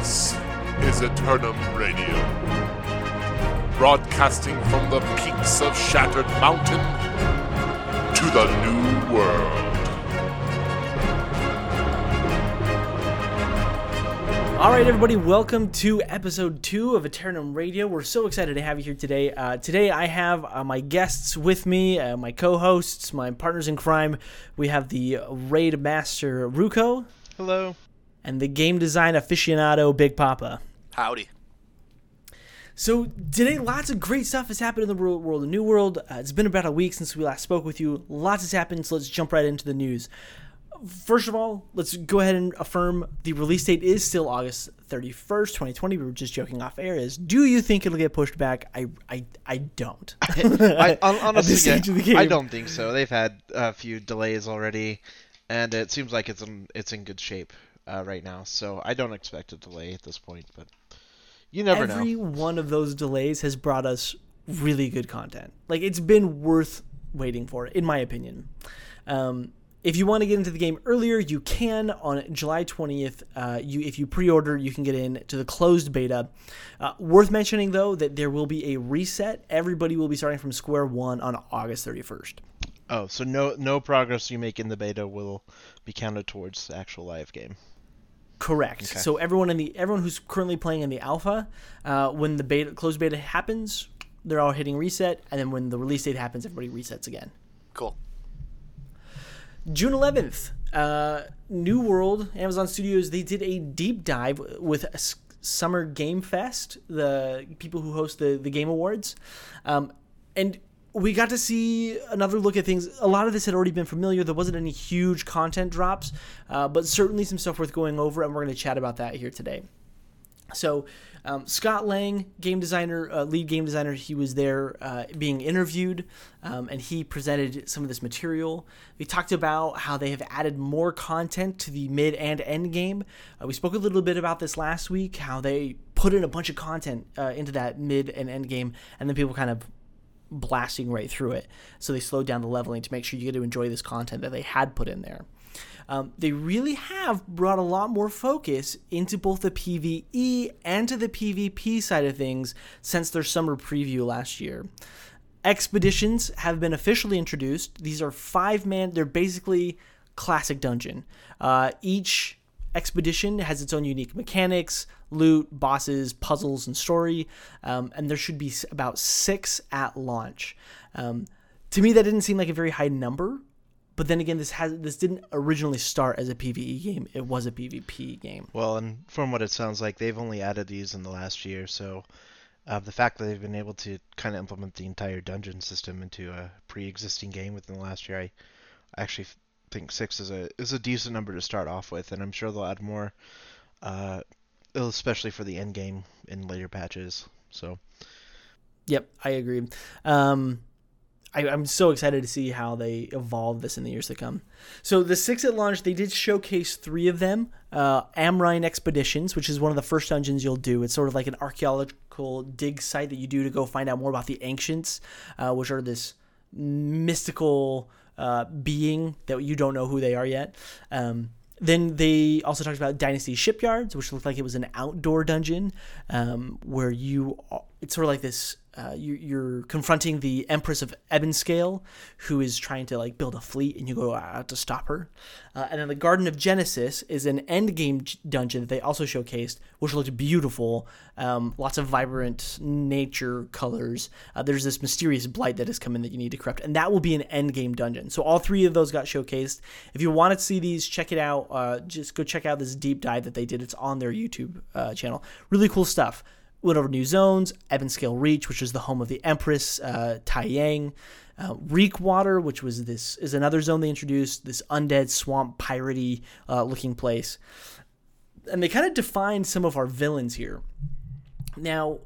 This is Aeternum Radio. Broadcasting from the peaks of Shattered Mountain to the New World. All right, everybody, welcome to episode two of Aeternum Radio. We're so excited to have you here today. Uh, today, I have uh, my guests with me, uh, my co hosts, my partners in crime. We have the Raid Master Ruko Hello. And the game design aficionado Big Papa. Howdy. So today, lots of great stuff has happened in the world, world of New World. Uh, it's been about a week since we last spoke with you. Lots has happened, so let's jump right into the news. First of all, let's go ahead and affirm the release date is still August 31st, 2020. We were just joking off air. Is do you think it'll get pushed back? I I, I don't. I, hon- At honestly, this stage of the yeah, I don't think so. They've had a few delays already, and it seems like it's in it's in good shape uh, right now. So I don't expect a delay at this point, but you never Every know. Every one of those delays has brought us really good content. Like it's been worth waiting for, in my opinion. Um, if you want to get into the game earlier, you can on July 20th. Uh, you, if you pre-order, you can get in to the closed beta. Uh, worth mentioning though that there will be a reset. Everybody will be starting from square one on August 31st. Oh, so no no progress you make in the beta will be counted towards the actual live game. Correct. Okay. So everyone in the everyone who's currently playing in the alpha, uh, when the beta closed beta happens, they're all hitting reset, and then when the release date happens, everybody resets again. Cool. June 11th, uh, New World, Amazon Studios, they did a deep dive with S- Summer Game Fest, the people who host the, the Game Awards. Um, and we got to see another look at things. A lot of this had already been familiar. There wasn't any huge content drops, uh, but certainly some stuff worth going over, and we're going to chat about that here today. So, um, Scott Lane, game designer, uh, lead game designer, he was there uh, being interviewed, um, and he presented some of this material. We talked about how they have added more content to the mid and end game. Uh, we spoke a little bit about this last week, how they put in a bunch of content uh, into that mid and end game, and then people kind of blasting right through it. So they slowed down the leveling to make sure you get to enjoy this content that they had put in there. Um, they really have brought a lot more focus into both the PvE and to the PvP side of things since their summer preview last year. Expeditions have been officially introduced. These are five man, they're basically classic dungeon. Uh, each expedition has its own unique mechanics, loot, bosses, puzzles, and story. Um, and there should be about six at launch. Um, to me, that didn't seem like a very high number. But then again, this has this didn't originally start as a PVE game. It was a PvP game. Well, and from what it sounds like, they've only added these in the last year, so uh, the fact that they've been able to kind of implement the entire dungeon system into a pre-existing game within the last year, I actually think six is a is a decent number to start off with, and I'm sure they'll add more, uh, especially for the end game in later patches. So Yep, I agree. Um, I, I'm so excited to see how they evolve this in the years to come. So the six at launch, they did showcase three of them. Uh, Amrine Expeditions, which is one of the first dungeons you'll do. It's sort of like an archaeological dig site that you do to go find out more about the ancients, uh, which are this mystical uh, being that you don't know who they are yet. Um, then they also talked about Dynasty Shipyards, which looked like it was an outdoor dungeon um, where you, it's sort of like this, uh, you, you're confronting the Empress of Ebonscale, who is trying to like build a fleet, and you go out to stop her. Uh, and then the Garden of Genesis is an end game dungeon that they also showcased, which looked beautiful. Um, lots of vibrant nature colors. Uh, there's this mysterious blight that has come in that you need to corrupt, and that will be an end game dungeon. So all three of those got showcased. If you want to see these, check it out. Uh, just go check out this deep dive that they did. It's on their YouTube uh, channel. Really cool stuff. Went over new zones, Ebonscale Reach, which is the home of the Empress, uh, Tai Yang, uh, Reekwater, which was this is another zone they introduced, this undead swamp piratey uh, looking place, and they kind of defined some of our villains here. Now,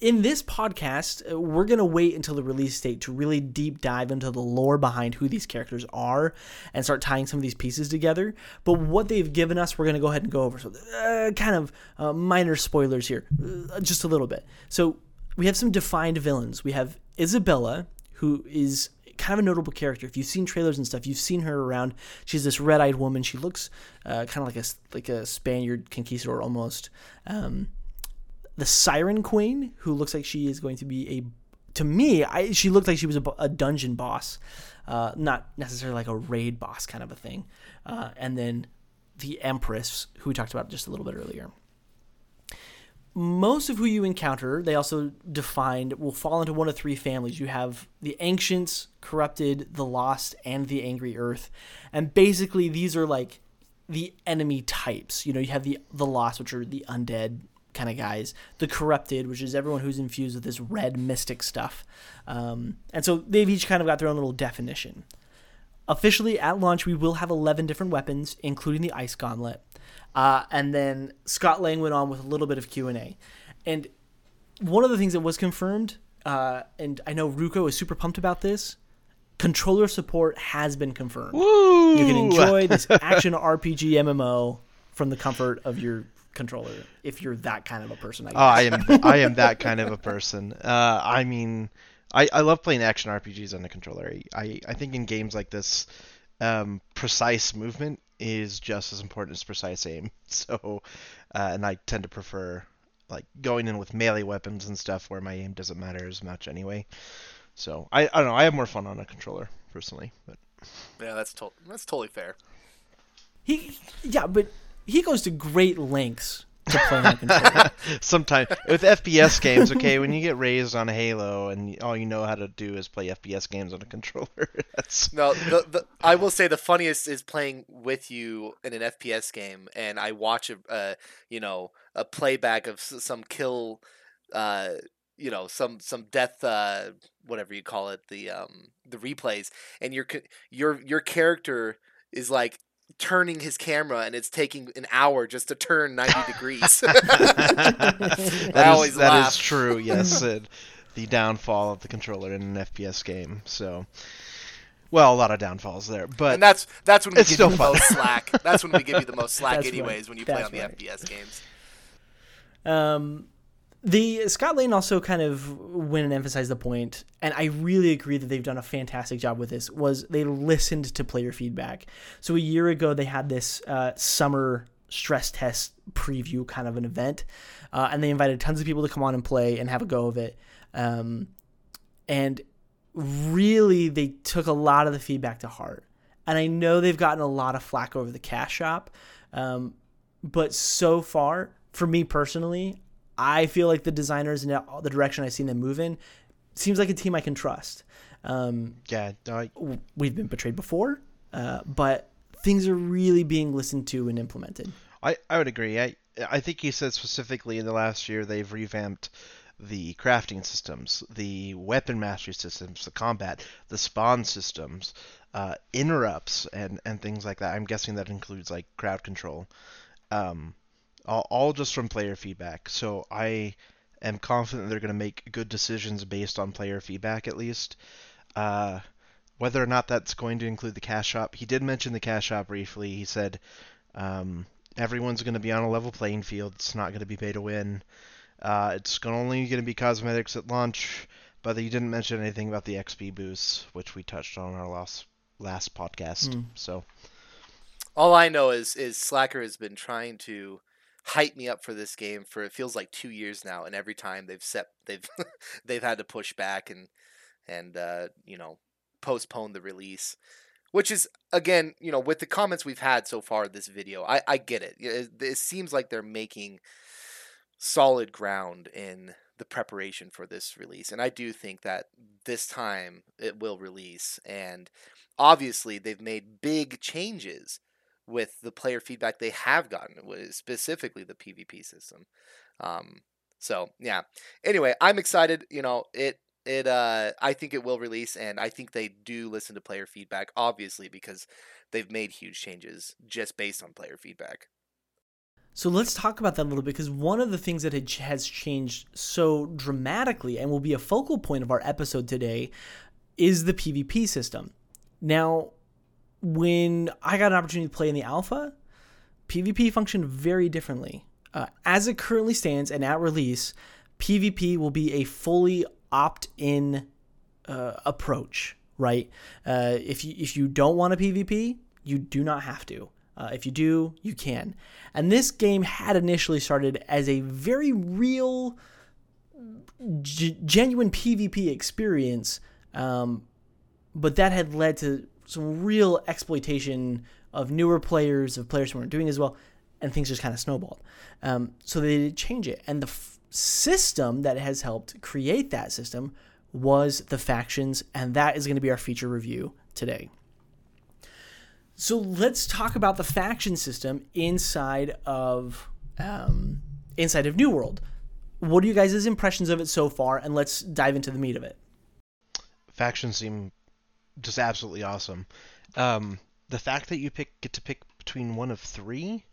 in this podcast, uh, we're going to wait until the release date to really deep dive into the lore behind who these characters are and start tying some of these pieces together. But what they've given us, we're going to go ahead and go over. So, uh, kind of uh, minor spoilers here, uh, just a little bit. So, we have some defined villains. We have Isabella, who is kind of a notable character. If you've seen trailers and stuff, you've seen her around. She's this red-eyed woman. She looks uh, kind of like a like a Spaniard conquistador almost. Um, the Siren Queen, who looks like she is going to be a to me, I, she looked like she was a, a dungeon boss, uh, not necessarily like a raid boss kind of a thing. Uh, and then the Empress, who we talked about just a little bit earlier. Most of who you encounter, they also defined, will fall into one of three families. You have the Ancients, Corrupted, the Lost, and the Angry Earth. And basically, these are like the enemy types. You know, you have the the Lost, which are the undead kind of guys. The corrupted, which is everyone who's infused with this red mystic stuff. Um, and so they've each kind of got their own little definition. Officially at launch, we will have 11 different weapons, including the ice gauntlet. Uh, and then Scott Lane went on with a little bit of Q and A. And one of the things that was confirmed, uh, and I know Ruko is super pumped about this. Controller support has been confirmed. Woo! You can enjoy this action RPG MMO from the comfort of your controller if you're that kind of a person. I, oh, I am I am that kind of a person. Uh, I mean, I, I love playing action RPGs on the controller. I, I think in games like this, um, precise movement is just as important as precise aim. So, uh, and I tend to prefer like going in with melee weapons and stuff where my aim doesn't matter as much anyway. So I, I don't know. I have more fun on a controller personally, but yeah, that's to- that's totally fair. He yeah, but he goes to great lengths to play on a controller. Sometimes with FPS games, okay, when you get raised on Halo and all you know how to do is play FPS games on a controller, that's no. The, the, I will say the funniest is playing with you in an FPS game, and I watch a, uh, you know, a playback of some kill, uh, you know, some some death, uh, whatever you call it, the um, the replays, and your your your character is like turning his camera and it's taking an hour just to turn 90 degrees. I always that, is, that is, true, yes. the downfall of the controller in an FPS game. So, well, a lot of downfalls there, but and that's that's when we give you the fun. most slack. That's when we give you the most slack, anyways, right. when you play that's on the right. FPS games. Um, the Scott Lane also kind of went and emphasized the point, and I really agree that they've done a fantastic job with this. Was they listened to player feedback? So a year ago they had this uh, summer stress test preview kind of an event, uh, and they invited tons of people to come on and play and have a go of it. Um, and really, they took a lot of the feedback to heart. And I know they've gotten a lot of flack over the cash shop, um, but so far, for me personally, I feel like the designers and the direction I've seen them move in seems like a team I can trust. Um, yeah, I... we've been betrayed before, uh, but things are really being listened to and implemented. I, I would agree. I I think he said specifically in the last year they've revamped the crafting systems, the weapon mastery systems, the combat, the spawn systems, uh, interrupts, and and things like that. I'm guessing that includes like crowd control. Um, all, all just from player feedback. So I am confident they're going to make good decisions based on player feedback at least. Uh, whether or not that's going to include the cash shop, he did mention the cash shop briefly. He said um, everyone's going to be on a level playing field. It's not going to be pay to win. Uh, it's only going to be cosmetics at launch, but he didn't mention anything about the XP boosts, which we touched on in our last last podcast. Mm. So all I know is is Slacker has been trying to hype me up for this game for it feels like two years now, and every time they've set they've they've had to push back and and uh, you know postpone the release, which is again you know with the comments we've had so far this video, I I get it. It, it seems like they're making solid ground in the preparation for this release, and I do think that this time it will release and obviously they've made big changes with the player feedback they have gotten, specifically the PvP system. Um, so yeah. Anyway, I'm excited. You know, it it uh I think it will release, and I think they do listen to player feedback, obviously because they've made huge changes just based on player feedback. So let's talk about that a little bit because one of the things that has changed so dramatically and will be a focal point of our episode today is the PvP system. Now, when I got an opportunity to play in the alpha, PvP functioned very differently. Uh, as it currently stands and at release, PvP will be a fully opt in uh, approach right? Uh, if you if you don't want a PvP, you do not have to. Uh, if you do, you can. And this game had initially started as a very real, g- genuine PvP experience, um, but that had led to some real exploitation of newer players, of players who weren't doing as well, and things just kind of snowballed. Um, so they did change it, and the f- system that has helped create that system was the factions, and that is going to be our feature review today. So let's talk about the faction system inside of um, inside of New World. What are you guys' impressions of it so far? And let's dive into the meat of it. Factions seem just absolutely awesome. Um, the fact that you pick get to pick between one of three,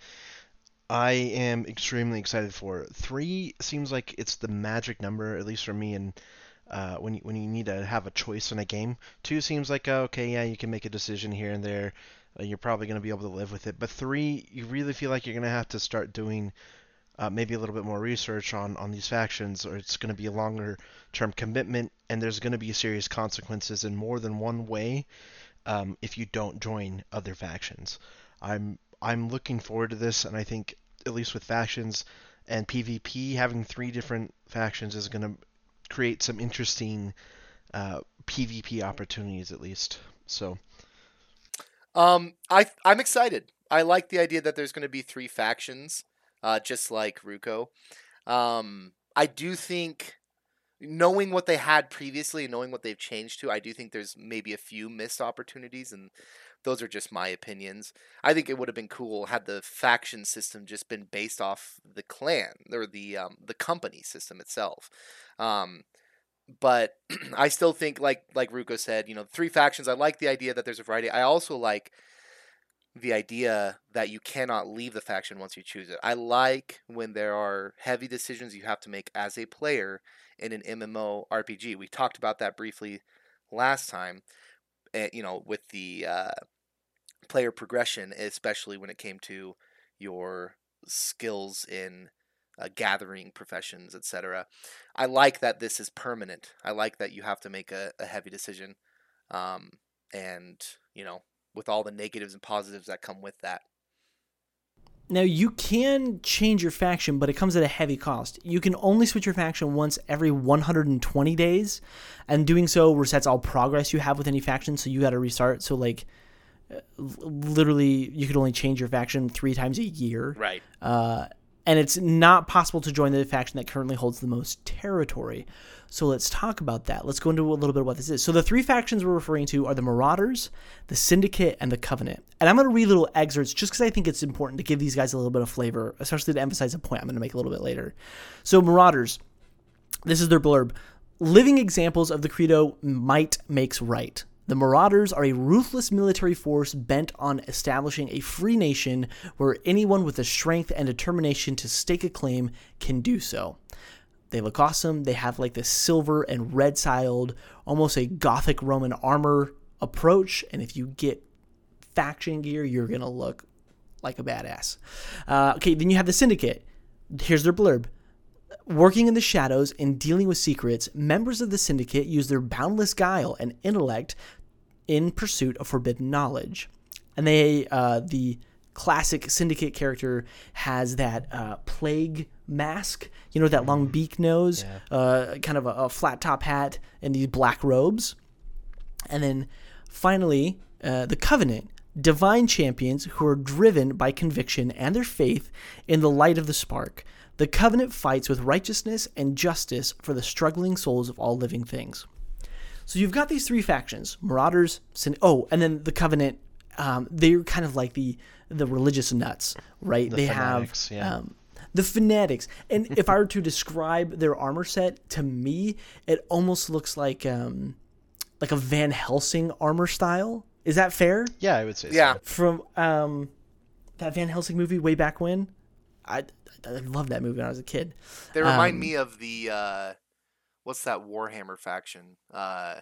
I am extremely excited for. Three seems like it's the magic number, at least for me, and uh, when you, when you need to have a choice in a game. Two seems like uh, okay, yeah, you can make a decision here and there. Uh, you're probably going to be able to live with it. But three, you really feel like you're going to have to start doing uh, maybe a little bit more research on on these factions, or it's going to be a longer term commitment, and there's going to be serious consequences in more than one way um, if you don't join other factions. I'm I'm looking forward to this, and I think at least with factions and PvP, having three different factions is going to create some interesting uh, PvP opportunities at least. So Um, I I'm excited. I like the idea that there's going to be three factions, uh, just like Ruko. Um, I do think, knowing what they had previously and knowing what they've changed to, I do think there's maybe a few missed opportunities, and those are just my opinions. I think it would have been cool had the faction system just been based off the clan or the um, the company system itself. Um, but I still think like like Ruko said, you know, three factions. I like the idea that there's a variety. I also like the idea that you cannot leave the faction once you choose it. I like when there are heavy decisions you have to make as a player in an MMO RPG. We talked about that briefly last time, uh, you know, with the uh, player progression, especially when it came to your skills in uh, gathering professions, etc. I like that this is permanent. I like that you have to make a, a heavy decision, um, and you know, with all the negatives and positives that come with that. Now you can change your faction, but it comes at a heavy cost. You can only switch your faction once every 120 days, and doing so resets all progress you have with any faction. So you got to restart. So like, uh, literally, you could only change your faction three times a year. Right. Uh, and it's not possible to join the faction that currently holds the most territory. So let's talk about that. Let's go into a little bit of what this is. So the three factions we're referring to are the Marauders, the Syndicate, and the Covenant. And I'm going to read little excerpts just because I think it's important to give these guys a little bit of flavor, especially to emphasize a point I'm going to make a little bit later. So Marauders, this is their blurb. Living examples of the credo might makes right. The Marauders are a ruthless military force bent on establishing a free nation where anyone with the strength and determination to stake a claim can do so. They look awesome. They have like this silver and red styled, almost a Gothic Roman armor approach. And if you get faction gear, you're going to look like a badass. Uh, okay, then you have the Syndicate. Here's their blurb. Working in the shadows and dealing with secrets, members of the Syndicate use their boundless guile and intellect in pursuit of forbidden knowledge. And they, uh, the classic Syndicate character has that uh, plague mask, you know, that long beak nose, uh, kind of a, a, flat top hat, and these black robes. And then finally, uh, the Covenant, divine champions who are driven by conviction and their faith in the light of the spark. The Covenant fights with righteousness and justice for the struggling souls of all living things. So you've got these three factions: Marauders, Sin- oh, and then the Covenant. Um, they're kind of like the the religious nuts, right? The they fanatics, have yeah. um, the fanatics, and if I were to describe their armor set to me, it almost looks like um, like a Van Helsing armor style. Is that fair? yeah, I would say Yeah. so. From um, that Van Helsing movie way back when, I I loved that movie when I was a kid. They remind Um, me of the uh, what's that Warhammer faction? Uh,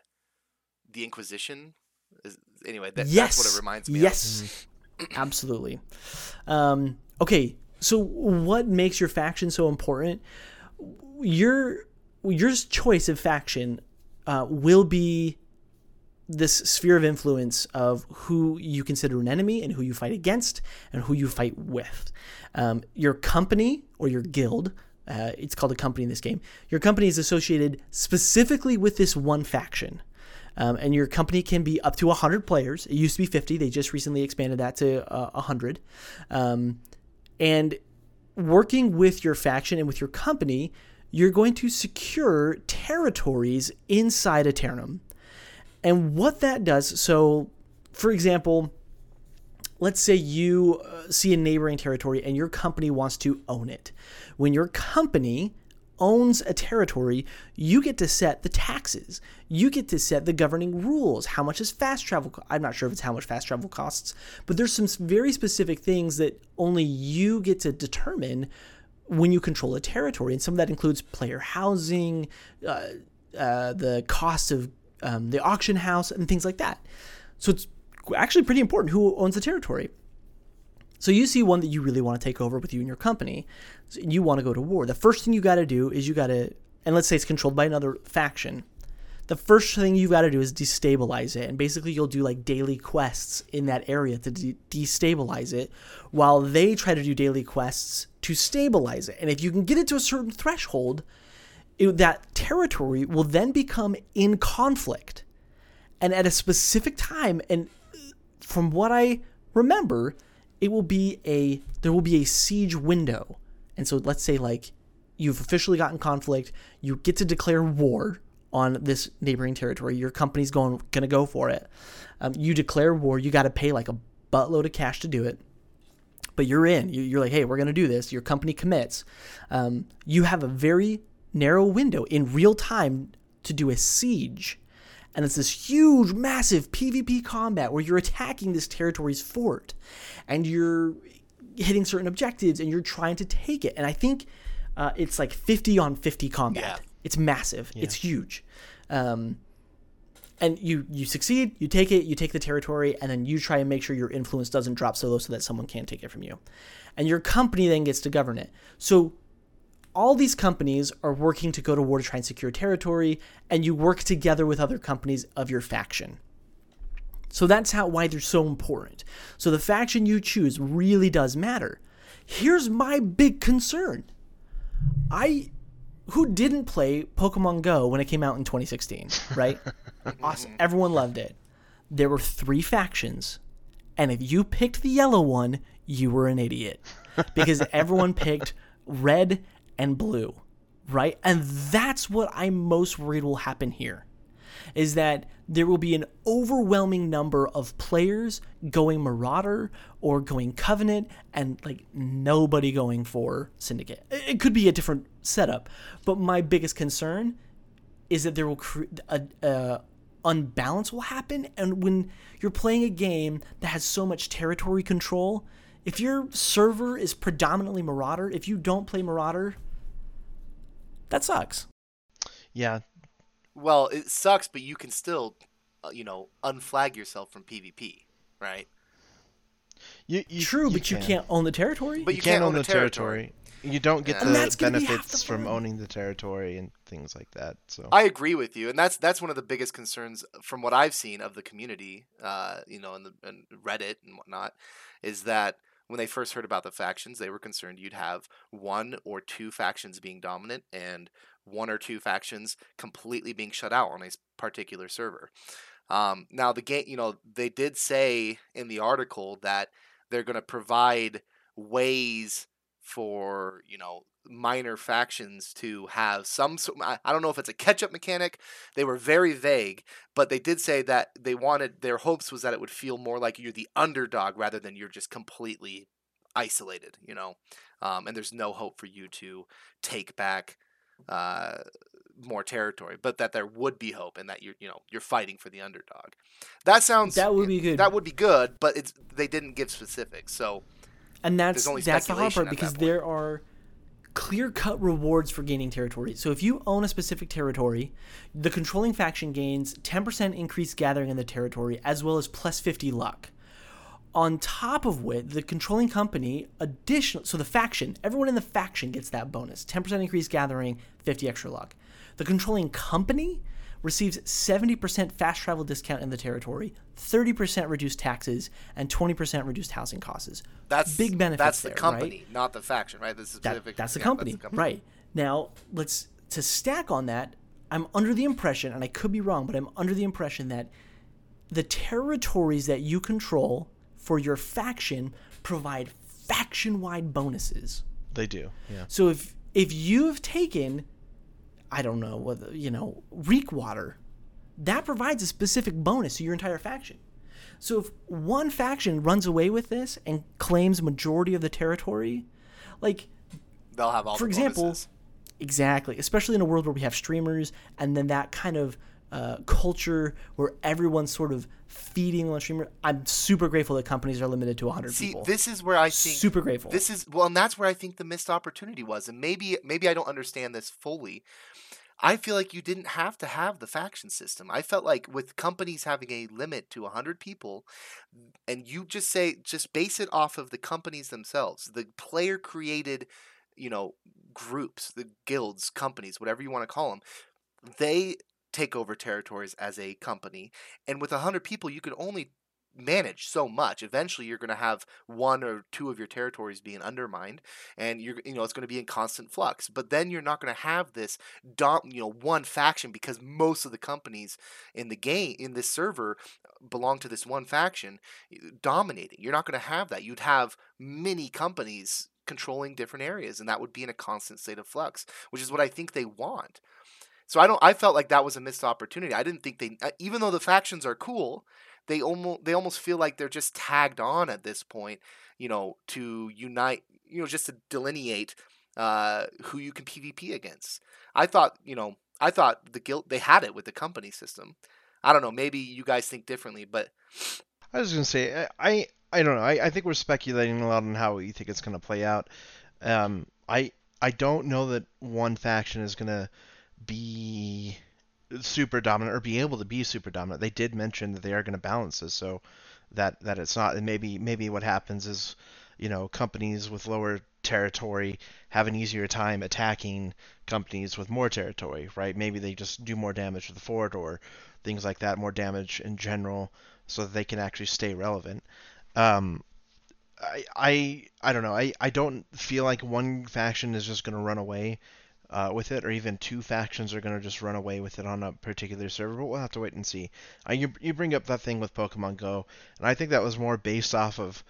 the Inquisition. Is, anyway, that, yes, that's what it reminds me of. yes, absolutely. Um, okay, so what makes your faction so important? Your your choice of faction uh, will be this sphere of influence of who you consider an enemy and who you fight against and who you fight with. Um, your company or your guild, uh, it's called a company in this game, your company is associated specifically with this one faction. Um, and your company can be up to 100 players. It used to be 50. They just recently expanded that to uh, 100. Um, and working with your faction and with your company, you're going to secure territories inside Aeternum. And what that does, so for example, let's say you uh, see a neighboring territory and your company wants to own it. When your company owns a territory, you get to set the taxes. You get to set the governing rules. How much is fast travel? I'm not sure if it's how much fast travel costs, but there's some very specific things that only you get to determine when you control a territory. And some of that includes player housing, uh, uh, the cost of um, the auction house, and things like that. So it's actually pretty important who owns the territory. So you see one that you really want to take over with you and your company. So you want to go to war. The first thing you got to do is you got to, and let's say it's controlled by another faction. The first thing you got to do is destabilize it, and basically you'll do like daily quests in that area to de- destabilize it, while they try to do daily quests to stabilize it. And if you can get it to a certain threshold, it, that territory will then become in conflict, and at a specific time. And from what I remember, it will be a there will be a siege window. And so let's say like you've officially gotten conflict, you get to declare war on this neighboring territory. Your company's going gonna go for it. Um, you declare war. You got to pay like a buttload of cash to do it. But you're in. You're like, hey, we're gonna do this. Your company commits. Um, you have a very narrow window in real time to do a siege. And it's this huge, massive PvP combat where you're attacking this territory's fort and you're hitting certain objectives and you're trying to take it. And I think uh, it's like 50 on 50 combat. Yeah. It's massive. It's huge. Um, and you you succeed, you take it, you take the territory, and then you try and make sure your influence doesn't drop so low so that someone can't take it from you. And your company then gets to govern it. So all these companies are working to go to war to try and secure territory, and you work together with other companies of your faction. So that's how why they're so important. So the faction you choose really does matter. Here's my big concern. I who didn't play Pokemon Go when it came out in 2016, right? awesome. Everyone loved it. There were three factions, and if you picked the yellow one, you were an idiot because everyone picked red and blue, right? And that's what I'm most worried will happen here is that there will be an overwhelming number of players going Marauder or going Covenant and like nobody going for Syndicate. It could be a different setup, but my biggest concern is that there will cre- a, a unbalance will happen and when you're playing a game that has so much territory control, if your server is predominantly Marauder, if you don't play Marauder, that sucks. Yeah, Well, it sucks, but you can still, uh, you know, unflag yourself from PvP, right? you, you True, but you can. can't own the territory. But You, you can't, can't own own the the territory. territory. You don't get Yeah. the And that's gonna be half benefits the from owning the territory and things like that. So I agree with you, and that's that's one of the biggest concerns from what I've seen of the community, uh, you know, in the in Reddit and whatnot, is that when they first heard about the factions, they were concerned you'd have one or two factions being dominant and one or two factions completely being shut out on a particular server. Um, now the game, you know, they did say in the article that they're going to provide ways for you know minor factions to have some I don't know if it's a catch up mechanic. They were very vague, but they did say that they wanted their hopes was that it would feel more like you're the underdog rather than you're just completely isolated, you know. Um, and there's no hope for you to take back uh, more territory, but that there would be hope and that you're you know you're fighting for the underdog. That sounds That would be good. That would be good, but it's they didn't give specifics. So and that's only that's the hard part because there are clear cut rewards for gaining territory. So if you own a specific territory, the controlling faction gains 10% increased gathering in the territory as well as plus 50 luck. On top of which, the controlling company additional so the faction, everyone in the faction gets that bonus. 10% increased gathering, 50 extra luck. The controlling company receives 70% fast travel discount in the territory, 30% reduced taxes, and 20% reduced housing costs. That's big benefits. That's the there, company, right? not the faction, right? This is That- specific. that's the yeah, company, right? Now let's to stack on that. I'm under the impression, and I could be wrong, but I'm under the impression that the territories that you control for your faction provide faction-wide bonuses. They do. Yeah. So if if you've taken, I don't know whether you know Reekwater, that provides a specific bonus to your entire faction. So if one faction runs away with this and claims majority of the territory, like They'll have all for the example, bonuses. exactly, especially in a world where we have streamers and then that kind of uh, culture where everyone's sort of feeding on streamer. I'm super grateful that companies are limited to 100 See, people. this is where I think Super grateful. This is well, and that's where I think the missed opportunity was, and maybe maybe I don't understand this fully. I feel like you didn't have to have the faction system. I felt like with companies having a limit to 100 people, and you just say, just base it off of the companies themselves, the player created, you know, groups, the guilds, companies, whatever you want to call them, they take over territories as a company. And with 100 people, you can only manage so much. Eventually, you're going to have one or two of your territories being undermined, and you're you know it's going to be in constant flux. But then you're not going to have this dom- you know one faction because most of the companies in the game in this server belong to this one faction uh, dominating. You're not going to have that. You'd have many companies controlling different areas, and that would be in a constant state of flux, which is what I think they want. So I don't. I felt like that was a missed opportunity. I didn't think they, uh, even though the factions are cool, they almost they almost feel like they're just tagged on at this point. You know, to unite. You know, just to delineate uh, who you can PvP against. I thought. You know, I thought the guild they had it with the company system. I don't know. Maybe you guys think differently, but I was gonna say I I, I don't know. I, I think we're speculating a lot on how we think it's gonna play out. Um, I I don't know that one faction is gonna be super dominant or be able to be super dominant. They did mention that they are gonna balance this, so that that it's not. And maybe maybe what happens is, you know, companies with lower territory have an easier time attacking companies with more territory, right? Maybe they just do more damage to the fort or things like that, more damage in general, so that they can actually stay relevant. Um, I, I I don't know. I, I don't feel like one faction is just going to run away uh, with it, or even two factions are going to just run away with it on a particular server. But we'll have to wait and see. Uh, you you bring up that thing with Pokemon Go, and I think that was more based off of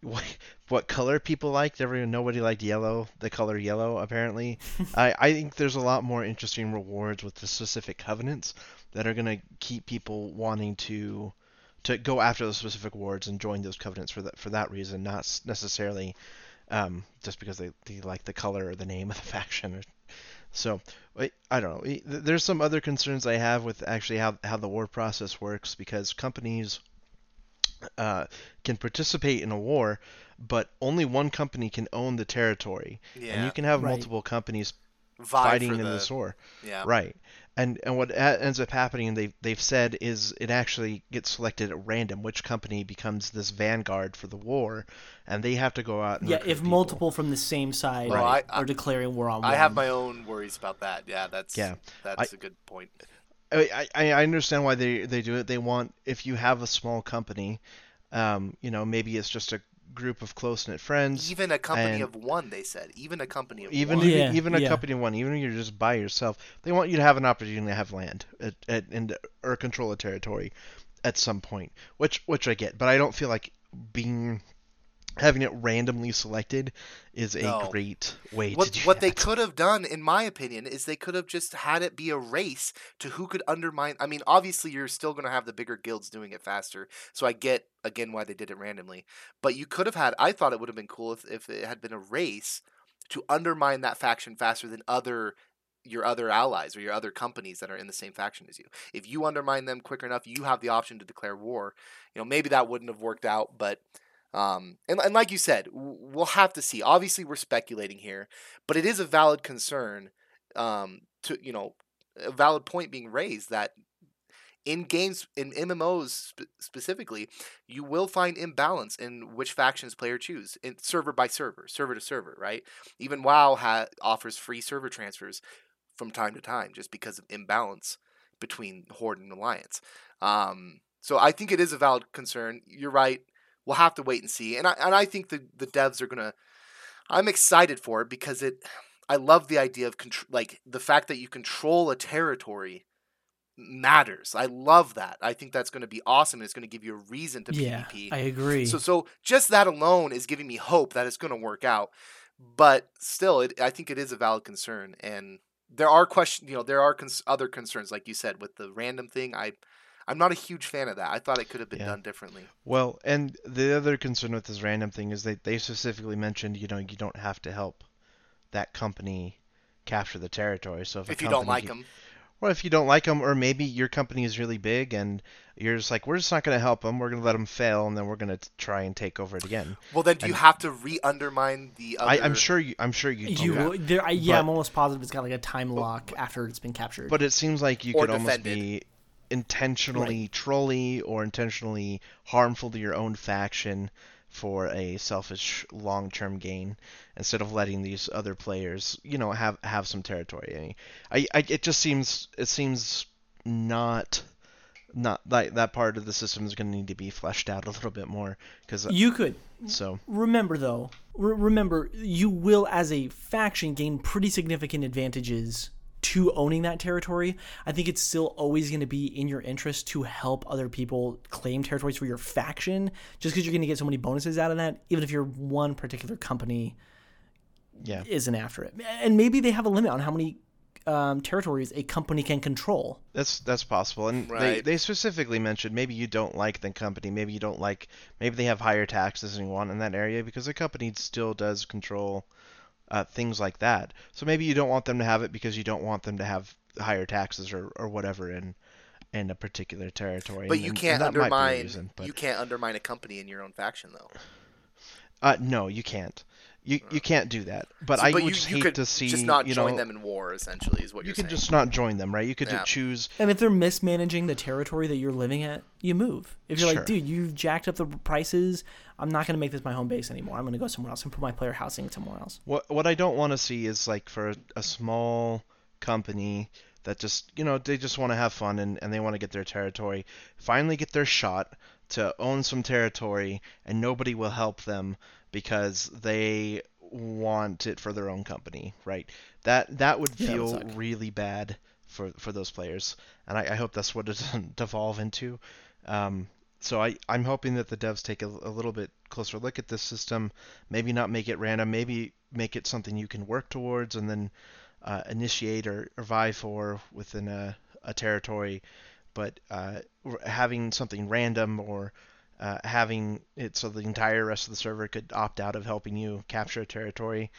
what, what color people liked. Everyone nobody liked yellow, the color yellow apparently. I I think there's a lot more interesting rewards with the specific covenants that are going to keep people wanting to to go after those specific wards and join those covenants for that for that reason, not necessarily um, just because they, they like the color or the name of the faction. Or, so I, I don't know. There's some other concerns I have with actually how how the war process works because companies uh, can participate in a war, but only one company can own the territory, and you can have Right. multiple companies fighting in the, this war. Yeah. Right. And and what a- ends up happening, they've they've said, is it actually gets selected at random which company becomes this vanguard for the war, and they have to go out and yeah, if people. multiple from the same side Well, I- are declaring war on one. I have my own worries about that. Yeah, that's Yeah. that's a good point. I, I I understand why they they do it. They want if you have a small company, um, you know, maybe it's just a group of close knit friends. Even a company and- of one, they said. Even a company of even one. if- Yeah, even a yeah. company of one, even if you're just by yourself, they want you to have an opportunity to have land at, at, and or control a territory at some point, which which I get, but I don't feel like being having it randomly selected is a No. great way what to do what they could have done, in my opinion, is they could have just had it be a race to who could undermine. I mean, obviously, you're still going to have the bigger guilds doing it faster. So I get again why they did it randomly. But you could have had. I thought it would have been cool if, if it had been a race to undermine that faction faster than other your other allies or your other companies that are in the same faction as you. If you undermine them quicker enough, you have the option to declare war. You know, maybe that wouldn't have worked out, but um, and, and like you said, we'll have to see. Obviously, we're speculating here, but it is a valid concern. Um, to you know, a valid point being raised that in games in MMOs sp- specifically, you will find imbalance in which factions player choose, in server by server, server to server, right? Even WoW ha- offers free server transfers from time to time just because of imbalance between Horde and Alliance. Um, so I think it is a valid concern. You're right. We'll have to wait and see. And I and I think the the devs are gonna. I'm excited for it because it. I love the idea of contr- like the fact that you control a territory matters. I love that. I think that's going to be awesome. And it's going to give you a reason to yeah, PvP. I agree. So so just that alone is giving me hope that it's going to work out. But still, it, I think it is a valid concern, and there are questions. You know, there are cons- other concerns, like you said, with the random thing. I I'm not a huge fan of that. I thought it could have been Yeah. done differently. Well, and the other concern with this random thing is that they specifically mentioned, you know, you don't have to help that company capture the territory. So if, a If you don't like them, Well, if you don't like them, or maybe your company is really big and you're just like, we're just not going to help them. We're going to let them fail, and then we're going to try and take over it again. well then do you have to re-undermine the other? I, I'm sure you. I'm sure you. Do you that. there, I, yeah, But- I'm almost positive it's got like a time lock after it's been captured. But it seems like you Or could almost be intentionally trolly or intentionally harmful to your own faction for a selfish long-term gain instead of letting these other players, you know, have have some territory. I, I, it just seems it seems not not like that part of the system is going to need to be fleshed out a little bit more because uh, you could so remember though. Re- remember, you will as a faction gain pretty significant advantages to owning that territory. I think it's still always going to be in your interest to help other people claim territories for your faction, just because you're going to get so many bonuses out of that. Even if you're one particular company yeah. isn't after it, and maybe they have a limit on how many um, territories a company can control. That's that's possible, and they, they specifically mentioned maybe you don't like the company, maybe you don't like, maybe they have higher taxes than you want in that area because the company still does control uh, things like that. So maybe you don't want them to have it because you don't want them to have higher taxes or, or whatever in in a particular territory. but and- you can't that might be a undermine. reason, but- You can't undermine a company in your own faction though. uh, no, you can't. You you uh, can't do that. But So- I but would you, just you hate could to see just not you join them in war. Essentially, is what You you're could saying. just not join them, right? You could Yeah. choose And if they're mismanaging the territory that you're living at, you move. If you're Sure. like, dude, you've jacked up the prices, I'm not going to make this my home base anymore. I'm going to go somewhere else and put my player housing somewhere else. What what I don't want to see is like for a, a small company that just you know they just want to have fun and, and they want to get their territory, finally get their shot to own some territory, and nobody will help them because they want it for their own company, right? That that would Yeah, feel suck. really bad for for those players, and I, I hope that's what it doesn't devolve into. Um, so I, I'm hoping that the devs take a, a little bit closer look at this system, maybe not make it random, maybe make it something you can work towards and then uh, initiate or, or vie for within a, a territory, but uh, having something random or uh, having it so the entire rest of the server could opt out of helping you capture a territory.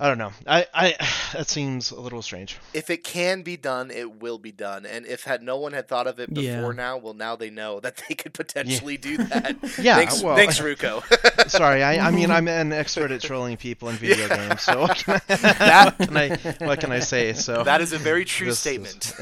I don't know. I, I that seems a little strange. if it can be done, it will be done. And if had no one had thought of it before Yeah. now, well, now they know that they could potentially do that. Yeah, thanks, well- thanks, Ruko. Sorry, I, I mean I'm an expert at trolling people in video games, so what can I, That- what can I what can I say? So that is a very true This- statement.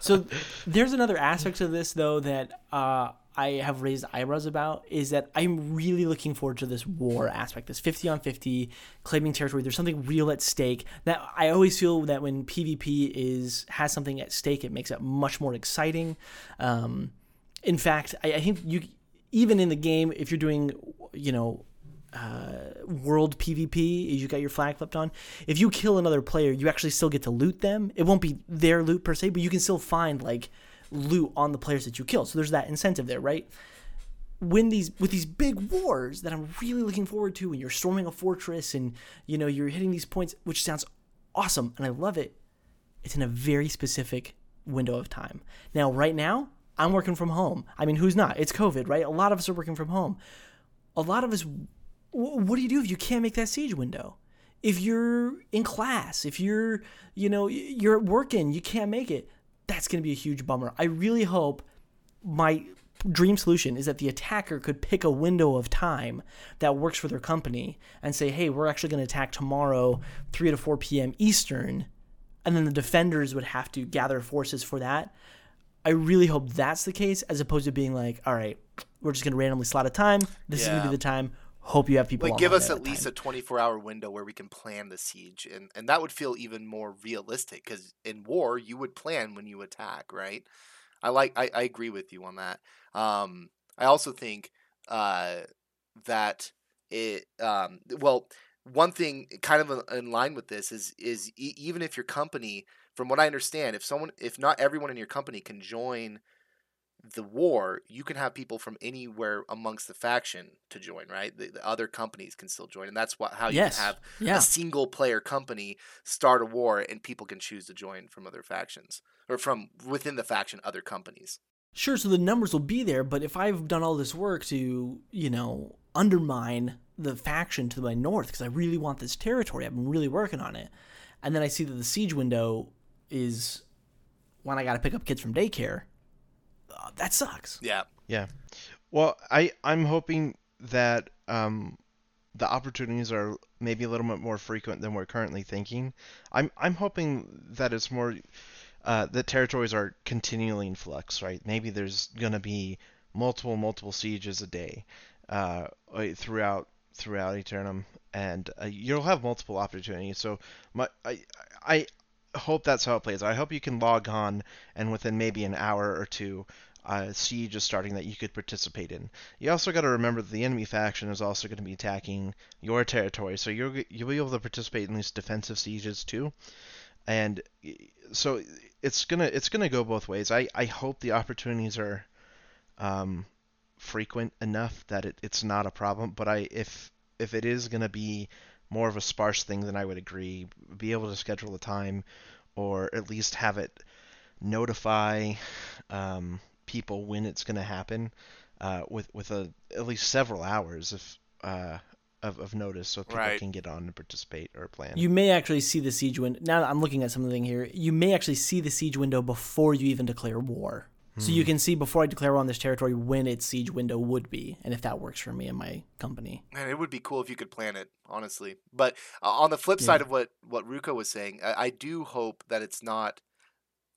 So there's another aspect of this though that uh, I have raised eyebrows about is that I'm really looking forward to this war aspect, this 50 on 50 claiming territory. There's something real at stake. That I always feel that when PvP is has something at stake, it makes it much more exciting. Um, in fact, I, I think you even in the game if you're doing you know uh, world PvP, you got your flag flipped on. If you kill another player, you actually still get to loot them. It won't be their loot per se, but you can still find like loot on the players that you kill. So there's that incentive there, right? When these with these big wars that I'm really looking forward to, when you're storming a fortress and you know you're hitting these points, which sounds awesome and I love it. It's in a very specific window of time. Now, right now, I'm working from home. I mean, who's not? It's COVID, right? A lot of us are working from home. A lot of us what do you do if you can't make that siege window? If you're in class, if you're, you know, you're working, you can't make it. That's going to be a huge bummer. I really hope my dream solution is that the attacker could pick a window of time that works for their company and say, "Hey, we're actually going to attack tomorrow, 3 to 4 p.m. Eastern." And then the defenders would have to gather forces for that. I really hope that's the case as opposed to being like, "All right, we're just going to randomly slot a time. This is going to be the time. Hope you have people. Like, give us at at least time. a 24 hour window where we can plan the siege, and and that would feel even more realistic. Because in war, you would plan when you attack, right? I like. I, I agree with you on that. Um, I also think uh, that it. Um, well, one thing kind of in- in line with this is is e- even if your company, from what I understand, if someone, if not everyone in your company can join the war, you can have people from anywhere amongst the faction to join, right? The, the other companies can still join, and that's what how you Yes. can have Yeah. a single player company start a war, and people can choose to join from other factions or from within the faction other companies. Sure, so the numbers will be there, but if I've done all this work to, you know, undermine the faction to my north because I really want this territory, I've been really working on it, and then I see that the siege window is when I got to pick up kids from daycare, uh, that sucks. Yeah, Yeah. Well, I I'm hoping that um, the opportunities are maybe a little bit more frequent than we're currently thinking. I'm I'm hoping that it's more uh, the territories are continually in flux, right? Maybe there's gonna be multiple multiple sieges a day uh, uh, throughout throughout Aeternum, and uh, you'll have multiple opportunities. So my I I hope that's how it plays. I hope you can log on and within maybe an hour or two uh, siege is starting that you could participate in. You also got to remember that the enemy faction is also going to be attacking your territory, so you'll you'll be able to participate in these defensive sieges too. And so it's gonna it's gonna go both ways. I, I hope the opportunities are um, frequent enough that it, it's not a problem. But I if if it is gonna be more of a sparse thing, than I would agree. Be able to schedule a time, or at least have it notify um, people when it's going to happen uh, with with a at least several hours of uh, of, of notice so people Right. can get on and participate or plan. You may actually see the siege window. Now that I'm looking at something here, you may actually see the siege window before you even declare war. So you can see before I declare war on this territory when its siege window would be, and if that works for me and my company. man, it would be cool if you could plan it, honestly. But uh, on the flip side of what what Ruko was saying, I, I do hope that it's not.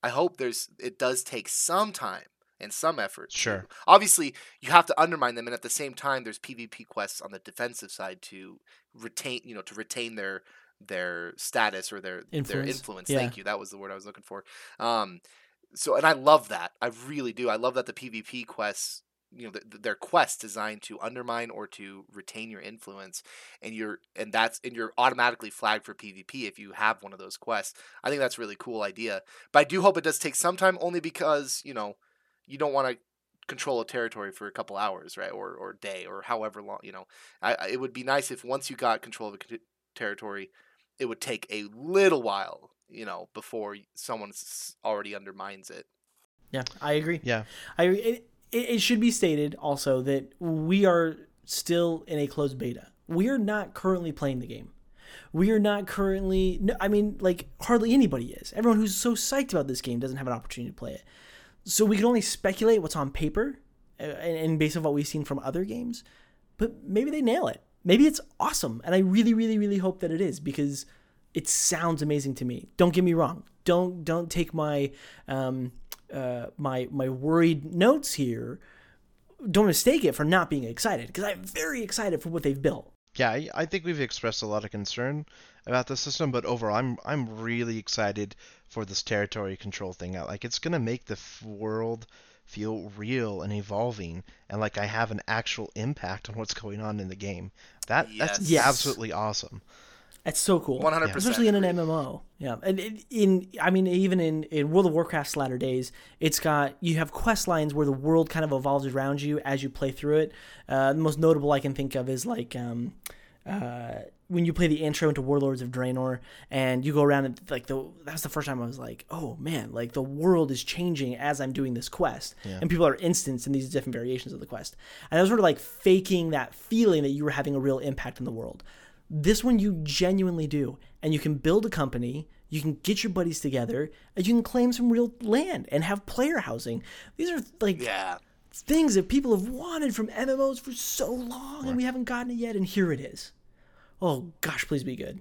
I hope there's it does take some time and some effort. to- Sure. obviously, you have to undermine them, and at the same time, there's PvP quests on the defensive side to retain, you know, to retain their their status or their their Influence. influence. Yeah. Thank you. That was the word I was looking for. Um, so and I love that. I really do. I love that the PvP quests, you know, th- th- their quests designed to undermine or to retain your influence, and you're and that's and you're automatically flagged for PvP if you have one of those quests. I think that's a really cool idea. But I do hope it does take some time, only because you know you don't want to control a territory for a couple hours, right, or or day or however long. You know, I, I- it would be nice if once you got control of a territory, it would take a little while, you know, before someone already undermines it. Yeah, I agree. yeah, I it, it it should be stated also that we are still in a closed beta. We are not currently playing the game. We are not currently. No, I mean, like hardly anybody is. Everyone who's so psyched about this game doesn't have an opportunity to play it. So we can only speculate what's on paper, uh, and, and based on what we've seen from other games. But maybe they nail it. Maybe it's awesome, and I really, really, really hope that it is because it sounds amazing to me. Don't get me wrong. Don't don't take my um, uh, my my worried notes here. Don't mistake it for not being excited because I'm very excited for what they've built. yeah. I, I think we've expressed a lot of concern about the system, but overall, I'm I'm really excited for this territory control thing. I- Like it's gonna make the f- world feel real and evolving, and like I have an actual impact on what's going on in the game. That that's Yes. absolutely awesome. That's so cool. 100% Especially in an. MMO. Yeah. And in, in I mean even in, in World of Warcraft's latter days, it's got you have quest lines where the world kind of evolves around you as you play through it. Uh, the most notable I can think of is like um, uh, when you play the intro into Warlords of Draenor and you go around and like the that was the first time I was like, oh man, like the world is changing as I'm doing this quest, and people are instanced in these different variations of the quest, and I was sort of like faking that feeling that you were having a real impact in the world. This one you genuinely do, and you can build a company. You can get your buddies together, and you can claim some real land and have player housing. These are like Yeah. things that people have wanted from MMOs for so long, and we haven't gotten it yet, and here it is. Oh gosh, please be good.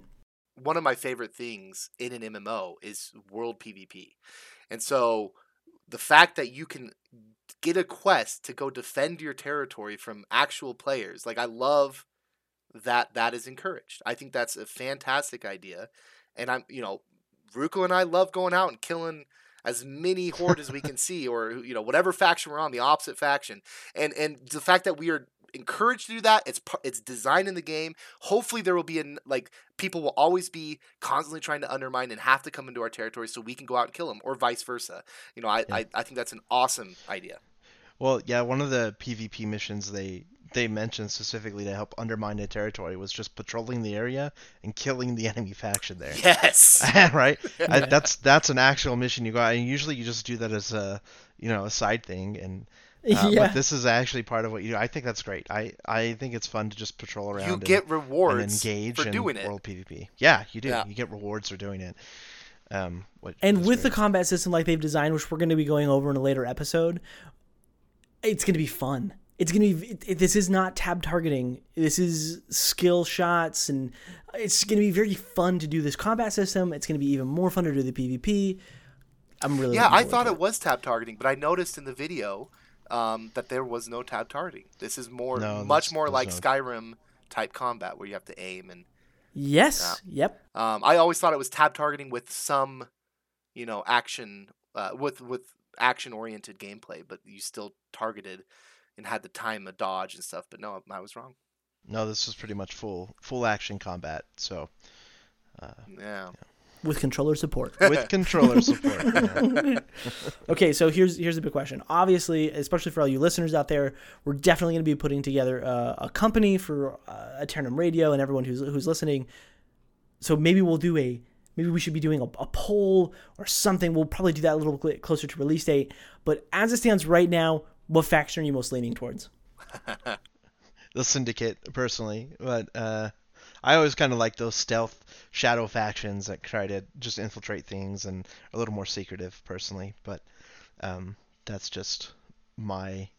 one of my favorite things in an MMO is world PvP. And so the fact that you can get a quest to go defend your territory from actual players, like I love that that is encouraged. I think that's a fantastic idea, and I'm you know, Ruko and I love going out and killing as many horde as we can see, or you know whatever faction we're on, the opposite faction, and and the fact that we are encouraged to do that. It's it's designed in the game. Hopefully, there will be an like people will always be constantly trying to undermine and have to come into our territory so we can go out and kill them, or vice versa. You know, I Yeah. I, I think that's an awesome idea. Well, yeah, one of the PvP missions they they mentioned specifically to help undermine a territory was just patrolling the area and killing the enemy faction there. Yes. right? I, that's that's an actual mission you go out, and usually you just do that as a you know a side thing, and uh, yeah. but this is actually part of what you do. I think that's great. I I think it's fun to just patrol around. you and, get and rewards engage for in doing it. world PvP. Yeah, you do. Yeah. You get rewards for doing it. Um, what, And is with the combat system like they've designed, which we're going to be going over in a later episode, it's going to be fun. It's going to be. It, it- this is not tab targeting. This is skill shots, and it's going to be very fun to do this combat system. It's going to be even more fun to do the PvP. I'm really. Yeah, I thought it was tab targeting, but I noticed in the video um, that there was no tab targeting. This is more, No, much more like no- Skyrim type combat where you have to aim and. Yes. Yep. Um, I always thought it was tab targeting with some, you know, action uh, with with action oriented gameplay, but you still targeted and had the time to dodge and stuff. But no, I was wrong. no, this was pretty much full full action combat. So uh, Yeah. With controller support. with controller support. yeah. Okay, so here's here's a big question. Obviously, especially for all you listeners out there, we're definitely going to be putting together uh, a company for uh, Aeternum Radio and everyone who's who's listening. So maybe we'll do a maybe we should be doing a, a poll or something. We'll probably do that a little bit closer to release date. But as it stands right now, what faction are you most leaning towards? the Syndicate personally, but uh, I always kind of like those stealth shadow factions that try to just infiltrate things and are a little more secretive personally. But um, that's just my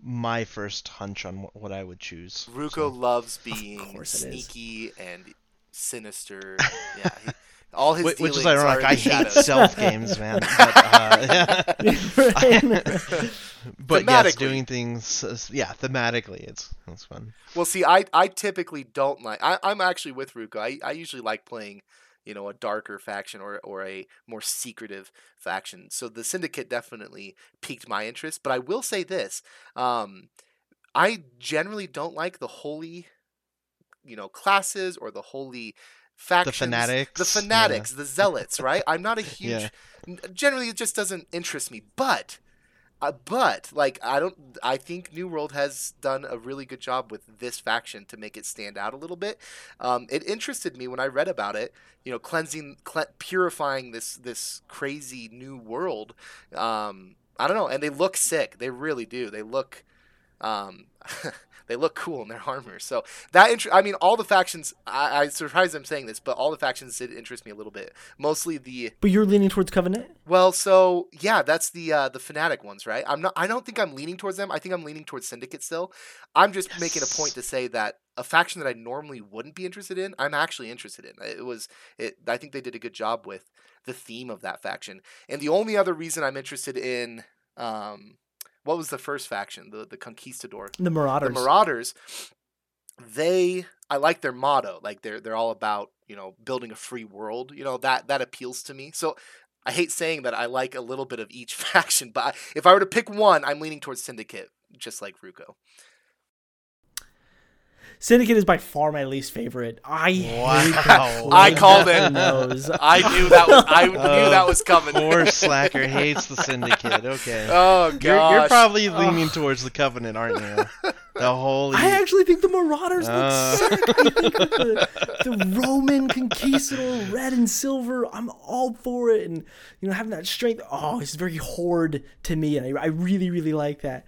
my first hunch on what, what I would choose. Ruko So- loves being course it is. sneaky and sinister. yeah. He, all his Whi- which is ironic. I hate stealth games, man. But, uh, but yes, doing things, uh, yeah, thematically, it's it's fun. Well, see, I, I typically don't like. I, I'm actually with Ruko. I, I usually like playing, you know, a darker faction or or a more secretive faction. So the Syndicate definitely piqued my interest. But I will say this: um, I generally don't like the holy, you know, classes or the holy factions. fanatics, the yeah. fanatics, the zealots. Right? I'm not a huge. Yeah. Generally, it just doesn't interest me. But uh, but like I don't I think New World has done a really good job with this faction to make it stand out a little bit. Um, it interested me when I read about it. You know, cleansing, cle- purifying this this crazy new world. Um, I don't know, and they look sick. They really do. They look. Um, they look cool in their armor. So that inter- I mean, all the factions. I, I surprised I'm saying this, but all the factions did interest me a little bit. Mostly the but you're leaning towards Covenant. well, so yeah, that's the uh, the fanatic ones, right? I'm not. I don't think I'm leaning towards them. I think I'm leaning towards Syndicate still. I'm just making a point to say that a faction that I normally wouldn't be interested in, I'm actually interested in. It was. It. I think they did a good job with the theme of that faction. And the only other reason I'm interested in, um, what was the first faction? The the Conquistador The Marauders. the Marauders, they I like their motto. Like they're they're all about you know building a free world. You know that that appeals to me. So I hate saying that I like a little bit of each faction, but I, if I were to pick one, I'm leaning towards Syndicate, just like Ruko. Syndicate is by far my least favorite. I hate Wow. I called it. nose. I knew that was I knew Oh, that was coming. Poor Slacker hates the Syndicate. Okay. Oh gosh. You're, you're probably leaning towards the Covenant, aren't you? The holy. I actually think the Marauders look Uh. sick. I think the, the Roman conquistador, red and silver. I'm all for it, and you know having that strength. Oh, it's very horde to me, and I, I really, really like that.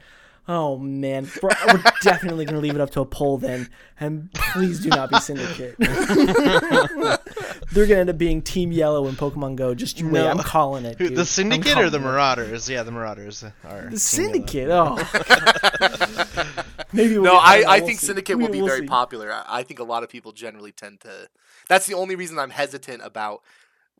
Oh man, we're, we're definitely gonna leave it up to a poll then, and please do not be Syndicate. They're gonna end up being Team Yellow in Pokemon Go. Just you wait, No. I'm calling it. Dude. the Syndicate or the calling it. Marauders? Yeah, the Marauders are. The Syndicate. Oh, maybe we'll No, get- I, know, I we'll think see. Syndicate We- will be we'll very see. popular. I, I think a lot of people generally tend to. That's the only reason I'm hesitant about.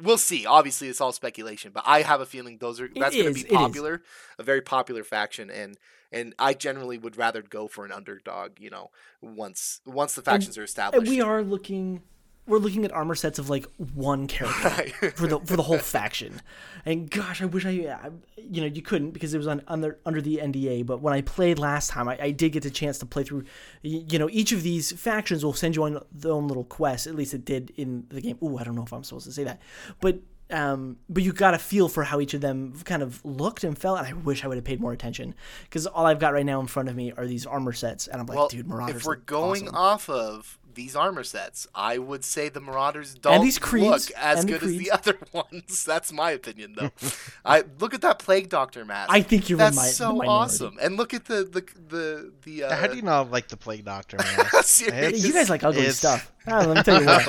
We'll see. Obviously, it's all speculation, but I have a feeling those are that's going to be it is. popular, a very popular faction, and and I generally would rather go for an underdog. You know, once once the factions are established. And we are looking we're looking at armor sets of like one character Right. for the for the whole faction. And gosh, I wish I, I you know you couldn't because it was on under under the NDA. But when I played last time, I, I did get the chance to play through. You know, each of these factions will send you on their own little quest. At least it did in the game. Ooh, I don't know if I'm supposed to say that, but. Um, but you got a feel for how each of them kind of looked and felt, and I wish I would have paid more attention because all I've got right now in front of me are these armor sets, and I'm like, well, dude, Marauders. if we're going awesome. off of these armor sets, I would say the Marauders don't these creeds, look as and the good as the other ones. That's my opinion, though. I look at that Plague Doctor mask. I think you're in That's my- so minority. awesome. And look at the the the the. Uh, How do you not like the Plague Doctor, man? serious- you guys like ugly It's- stuff. Ah, let me tell you what.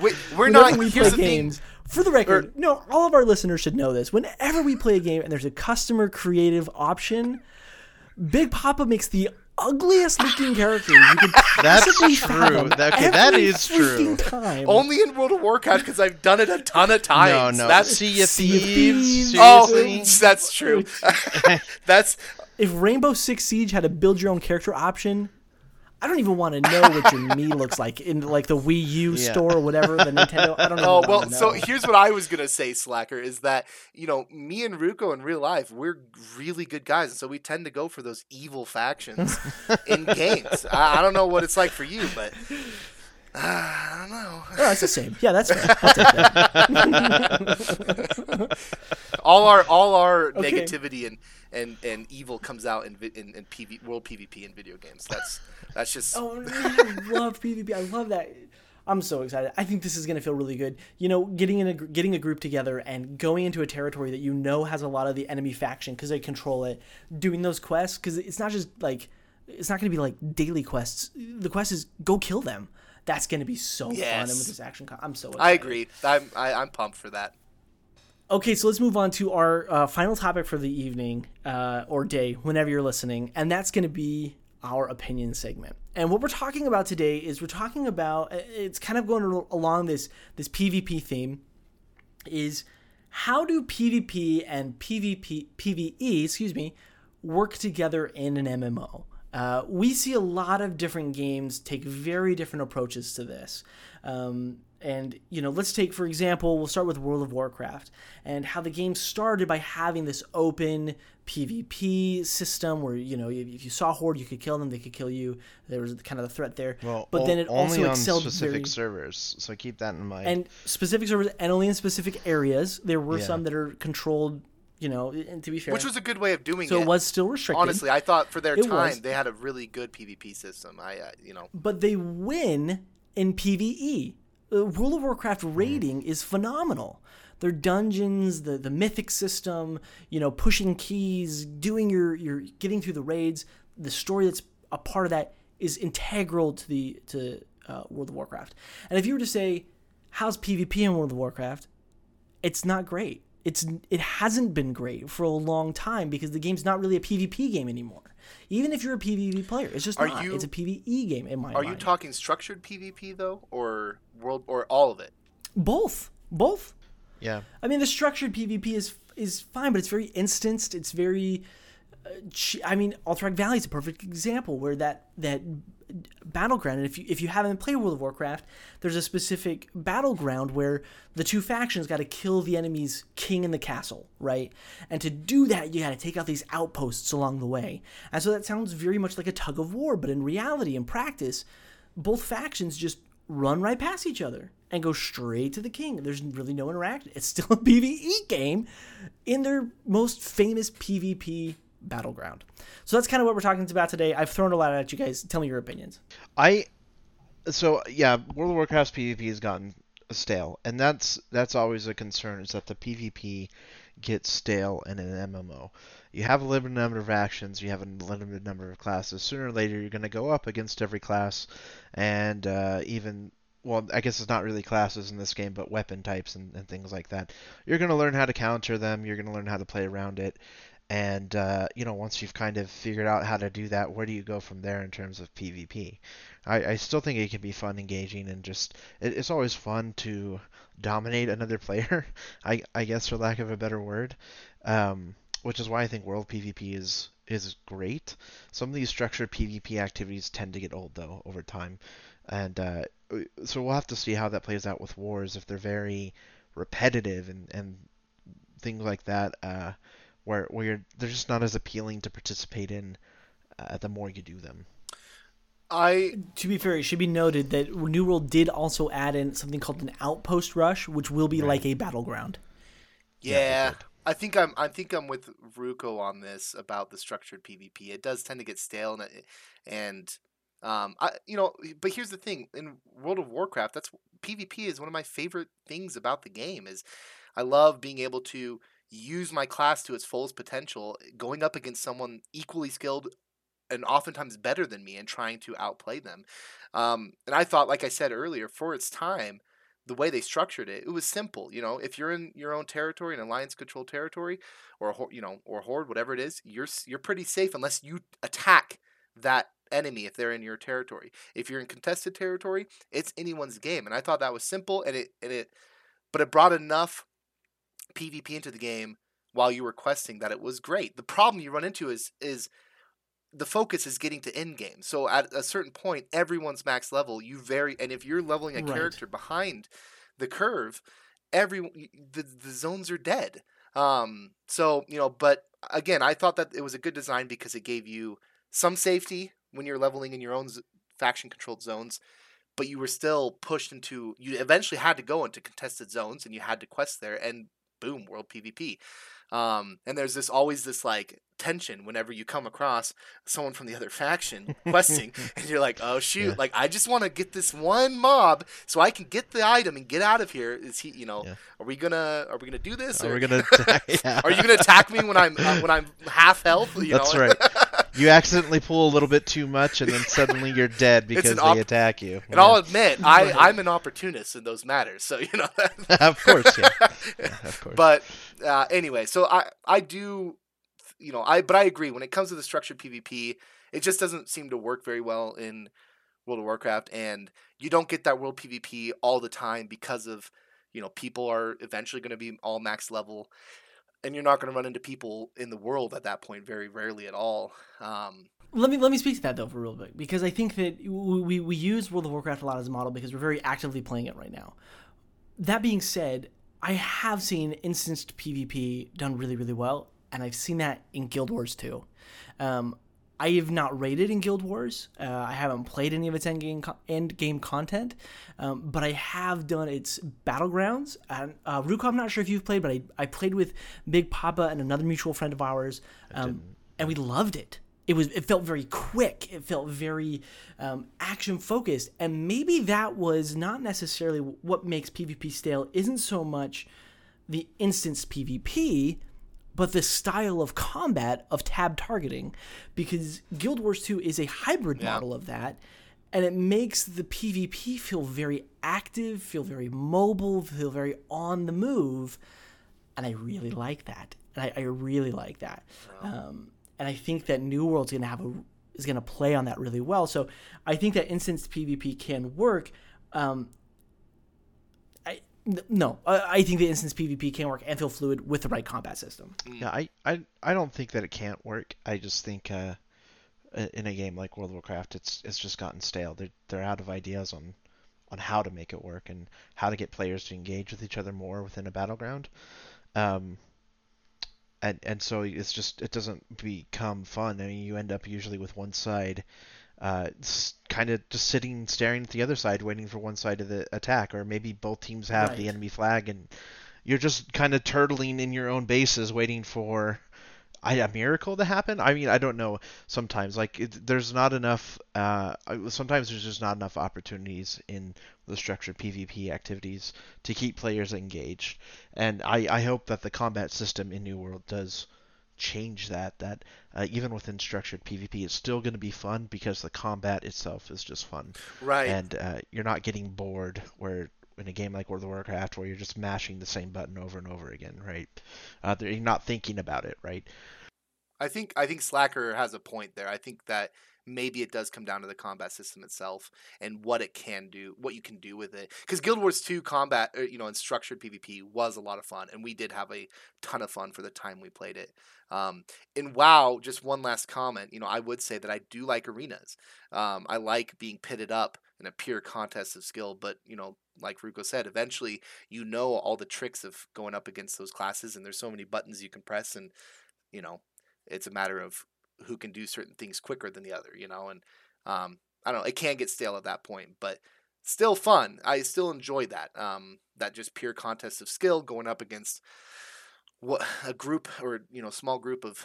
We, we're Whenever not. we here's play the thing. games. For the record, no, all of our listeners should know this. Whenever we play a game and there's a customer creative option, Big Papa makes the ugliest looking character you could That's possibly true. fathom That- okay, that every is true. Time. Only in World of Warcraft because I've done it a ton of times. no. no. That's Sea of Thieves. Thieves. oh, that's true. that's if Rainbow Six Siege had a build your own character option, I don't even want to know what your Mii looks like in like the Wii U Yeah. store or whatever the Nintendo. I don't know. Oh well, so here's what I was gonna say, Slacker, is that you know me and Ruko in real life, we're really good guys, and so we tend to go for those evil factions in games. I, I don't know what it's like for you, but uh, I don't know. Oh, it's the same. Yeah, that's fair. I'll take that. All our all our Okay. negativity and, and, and evil comes out in, in in PV, world PvP in video games. That's that's just Oh man, I love PvP. I love that. I'm so excited. I think this is gonna feel really good. You know, getting in a getting a group together and going into a territory that you know has a lot of the enemy faction because they control it. Doing those quests because it's not just like it's not gonna be like daily quests. The quest is go kill them. That's gonna be so fun. And with this action, con- I'm so. Excited. I agree. I'm I, I'm pumped for that. Okay, so let's move on to our uh, final topic for the evening uh, or day, whenever you're listening, and that's going to be our opinion segment. And what we're talking about today is we're talking about it's kind of going along this this PvP theme is how do PvP and PvP PvE, excuse me, work together in an MMO? Uh, we see a lot of different games take very different approaches to this. Um, and, you know, let's take, for example, we'll start with World of Warcraft and how the game started by having this open PvP system where, you know, if if you saw Horde, you could kill them, they could kill you. There was kind of the threat there. Well, but then it only also on excelled specific very, servers, so keep that in mind. and specific servers and only in specific areas. There were Yeah. some that are controlled, you know, and to be fair. Which was a good way of doing so it. So it was still restricted. Honestly, I thought for their It time was. they had a really good PvP system. I, uh, you know, but they win in PvE. The World of Warcraft rating is phenomenal. Their dungeons, the the mythic system, you know, pushing keys, doing your your getting through the raids, the story that's a part of that is integral to the to uh, World of Warcraft. And if you were to say, how's PvP in World of Warcraft? It's not great. It's it hasn't been great for a long time because the game's not really a PvP game anymore. Even if you're a PvP player, it's just Are not. you- it's a PvE game in my are mind. you talking structured PvP though, or world, or all of it? Both, both. yeah, I mean, the structured PvP is is fine, but it's very instanced. It's very. I mean, Alterac Valley is a perfect example where that that battleground. And if you if you haven't played World of Warcraft, there's a specific battleground where the two factions got to kill the enemy's king in the castle, right? And to do that, you got to take out these outposts along the way. And so that sounds very much like a tug of war, but in reality, in practice, both factions just run right past each other and go straight to the king. There's really no interaction. It's still a PvE game in their most famous PvP battleground. So that's kind of what we're talking about today. I've thrown a lot at you guys. Tell me your opinions. I so yeah, World of Warcraft's PvP has gotten stale, and that's that's always a concern is that the PvP gets stale in an MMO. You have a limited number of actions, you have a limited number of classes. Sooner or later, you're going to go up against every class, and uh, even well, I guess it's not really classes in this game, but weapon types and, and things like that. You're going to learn how to counter them. You're going to learn how to play around it. And uh, you know, once you've kind of figured out how to do that, where do you go from there in terms of PvP? I, I still think it can be fun, engaging, and just it, it's always fun to dominate another player. I I guess for lack of a better word. Um, which is why I think World PvP is is great. Some of these structured PvP activities tend to get old though over time, and uh, so we'll have to see how that plays out with wars if they're very repetitive and and things like that, uh, where where you're, they're just not as appealing to participate in uh, the more you do them. I To be fair, it should be noted that New World did also add in something called an outpost rush, which will be like a battleground. Yeah, yeah. I think I'm I think I'm with Ruko on this about the structured PvP. It does tend to get stale and and um I you know but here's the thing in World of Warcraft that's PvP is one of my favorite things about the game is I love being able to use my class to its fullest potential going up against someone equally skilled and oftentimes better than me and trying to outplay them. Um, and I thought, like I said earlier, for its time, the way they structured it, it was simple. You know, if you're in your own territory, an alliance controlled territory, or you know, or horde, whatever it is, you're you're pretty safe unless you attack that enemy if they're in your territory. If you're in contested territory, it's anyone's game. And I thought that was simple, and it and it, but it brought enough PvP into the game while you were questing that it was great. The problem you run into is is the focus is getting to end game. So at a certain point, everyone's max level. You vary, and if you're leveling a Right. character behind the curve, every the the zones are dead. Um, so you know, but again, I thought that it was a good design because it gave you some safety when you're leveling in your own z- faction controlled zones. But you were still pushed into. You eventually had to go into contested zones, and you had to quest there. And boom, world PvP. Um, and there's this always this like tension whenever you come across someone from the other faction questing, and you're like, oh shoot, Yeah. like I just want to get this one mob so I can get the item and get out of here. Is he, you know, Yeah. are we gonna are we gonna do this? Are or- we gonna? yeah. are you gonna attack me when I'm uh, when I'm half health? You That's know? right. You accidentally pull a little bit too much, and then suddenly you're dead because an they op- attack you. And I'll admit, I I'm an opportunist in those matters. So you know. of course, yeah. Yeah, of course. but uh, anyway, so I I do, you know, I but I agree when it comes to the structured PvP, it just doesn't seem to work very well in World of Warcraft, and you don't get that world PvP all the time because of you know people are eventually going to be all max level, and you're not going to run into people in the world at that point very rarely at all. Um, Let me let me speak to that though for real quick because I think that we, we use World of Warcraft a lot as a model because we're very actively playing it right now. That being said, I have seen instanced PvP done really really well, and I've seen that in Guild Wars 2. Um, I have not rated in Guild Wars. Uh, I haven't played any of its end game co- end game content, um, but I have done its battlegrounds. And uh, Ruko, I'm not sure if you've played, but I, I played with Big Papa and another mutual friend of ours, um, and we loved it. It was it felt very quick. It felt very um, action focused, and maybe that was not necessarily what makes PvP stale. Isn't so much the instance PvP, but the style of combat of tab targeting, because Guild Wars 2 is a hybrid model of that, and it makes the PvP feel very active, feel very mobile, feel very on the move, and I really like that. And I, I really like that. Um, and I think that New World's gonna have a is gonna play on that really well. So I think that instance PvP can work. Um, no, I, I think the instance PvP can work and feel fluid with the right combat system. Yeah, I, I, I don't think that it can't work. I just think uh, in a game like World of Warcraft, it's it's just gotten stale. They're they're out of ideas on on how to make it work and how to get players to engage with each other more within a battleground. Um, and and so it's just it doesn't become fun. I mean, you end up usually with one side. Uh, kind of just sitting staring at the other side, waiting for one side of the attack, or maybe both teams have the enemy flag, and you're just kind of turtling in your own bases, waiting for I, a miracle to happen. I mean, I don't know. Sometimes, like, it, there's not enough. Uh, sometimes there's just not enough opportunities in the structured PvP activities to keep players engaged. And I, I hope that the combat system in New World does change that. That uh, even within structured PvP, it's still going to be fun because the combat itself is just fun right. and uh, you're not getting bored where in a game like World of Warcraft where you're just mashing the same button over and over again, right? Uh, you're not thinking about it, right? I think I think Slacker has a point there. I think that maybe it does come down to the combat system itself and what it can do, what you can do with it. Because Guild Wars 2 combat, er, you know, and structured PvP was a lot of fun, and we did have a ton of fun for the time we played it. Um, in WoW, just one last comment, you know, I would say that I do like arenas. Um, I like being pitted up in a pure contest of skill, but you know, like Ruko said, eventually you know all the tricks of going up against those classes, and there's so many buttons you can press, and you know, it's a matter of who can do certain things quicker than the other, you know, and um, I don't know, it can get stale at that point, but still fun. I still enjoy that. Um, that just pure contest of skill going up against what a group or you know small group of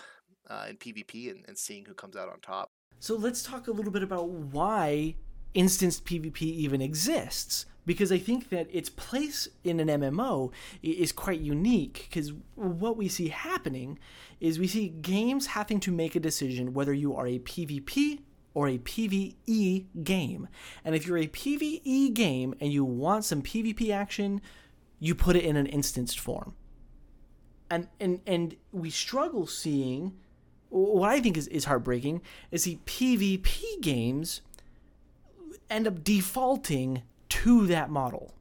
uh, in PvP and, and seeing who comes out on top. So let's talk a little bit about why instanced PvP even exists because I think that its place in an MMO is quite unique because what we see happening is we see games having to make a decision whether you are a PvP or a PvE game. And if you're a PvE game and you want some PvP action, you put it in an instanced form. And and and we struggle seeing what I think is, is heartbreaking is the PvP games end up defaulting to that model.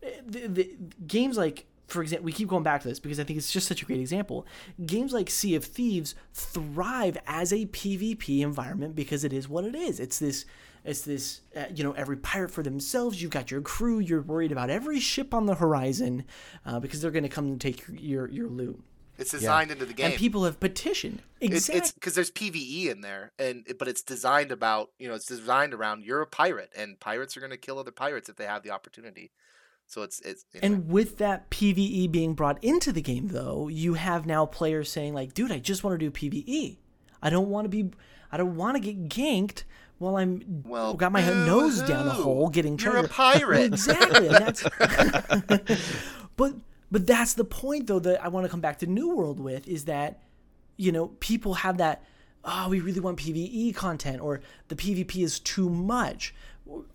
The, the, games like, for example, we keep going back to this because I think it's just such a great example. Games like Sea of Thieves thrive as a PvP environment because it is what it is. It's this, it's this, uh, you know, every pirate for themselves. You've got your crew. You're worried about every ship on the horizon uh, because they're going to come and take your your loot. It's designed yeah. into the game, and people have petitioned. Exactly, it's because there's PVE in there, and but it's designed about you know it's designed around you're a pirate, and pirates are going to kill other pirates if they have the opportunity. So it's it's anyway. and with that PVE being brought into the game, though, you have now players saying like, "Dude, I just want to do PVE. I don't want to be, I don't want to get ganked." While I'm well, got my nose down a hole getting You're a pirate. exactly. that's but but that's the point, though, that I want to come back to New World with is that, you know, people have that, oh, we really want PvE content or the PvP is too much.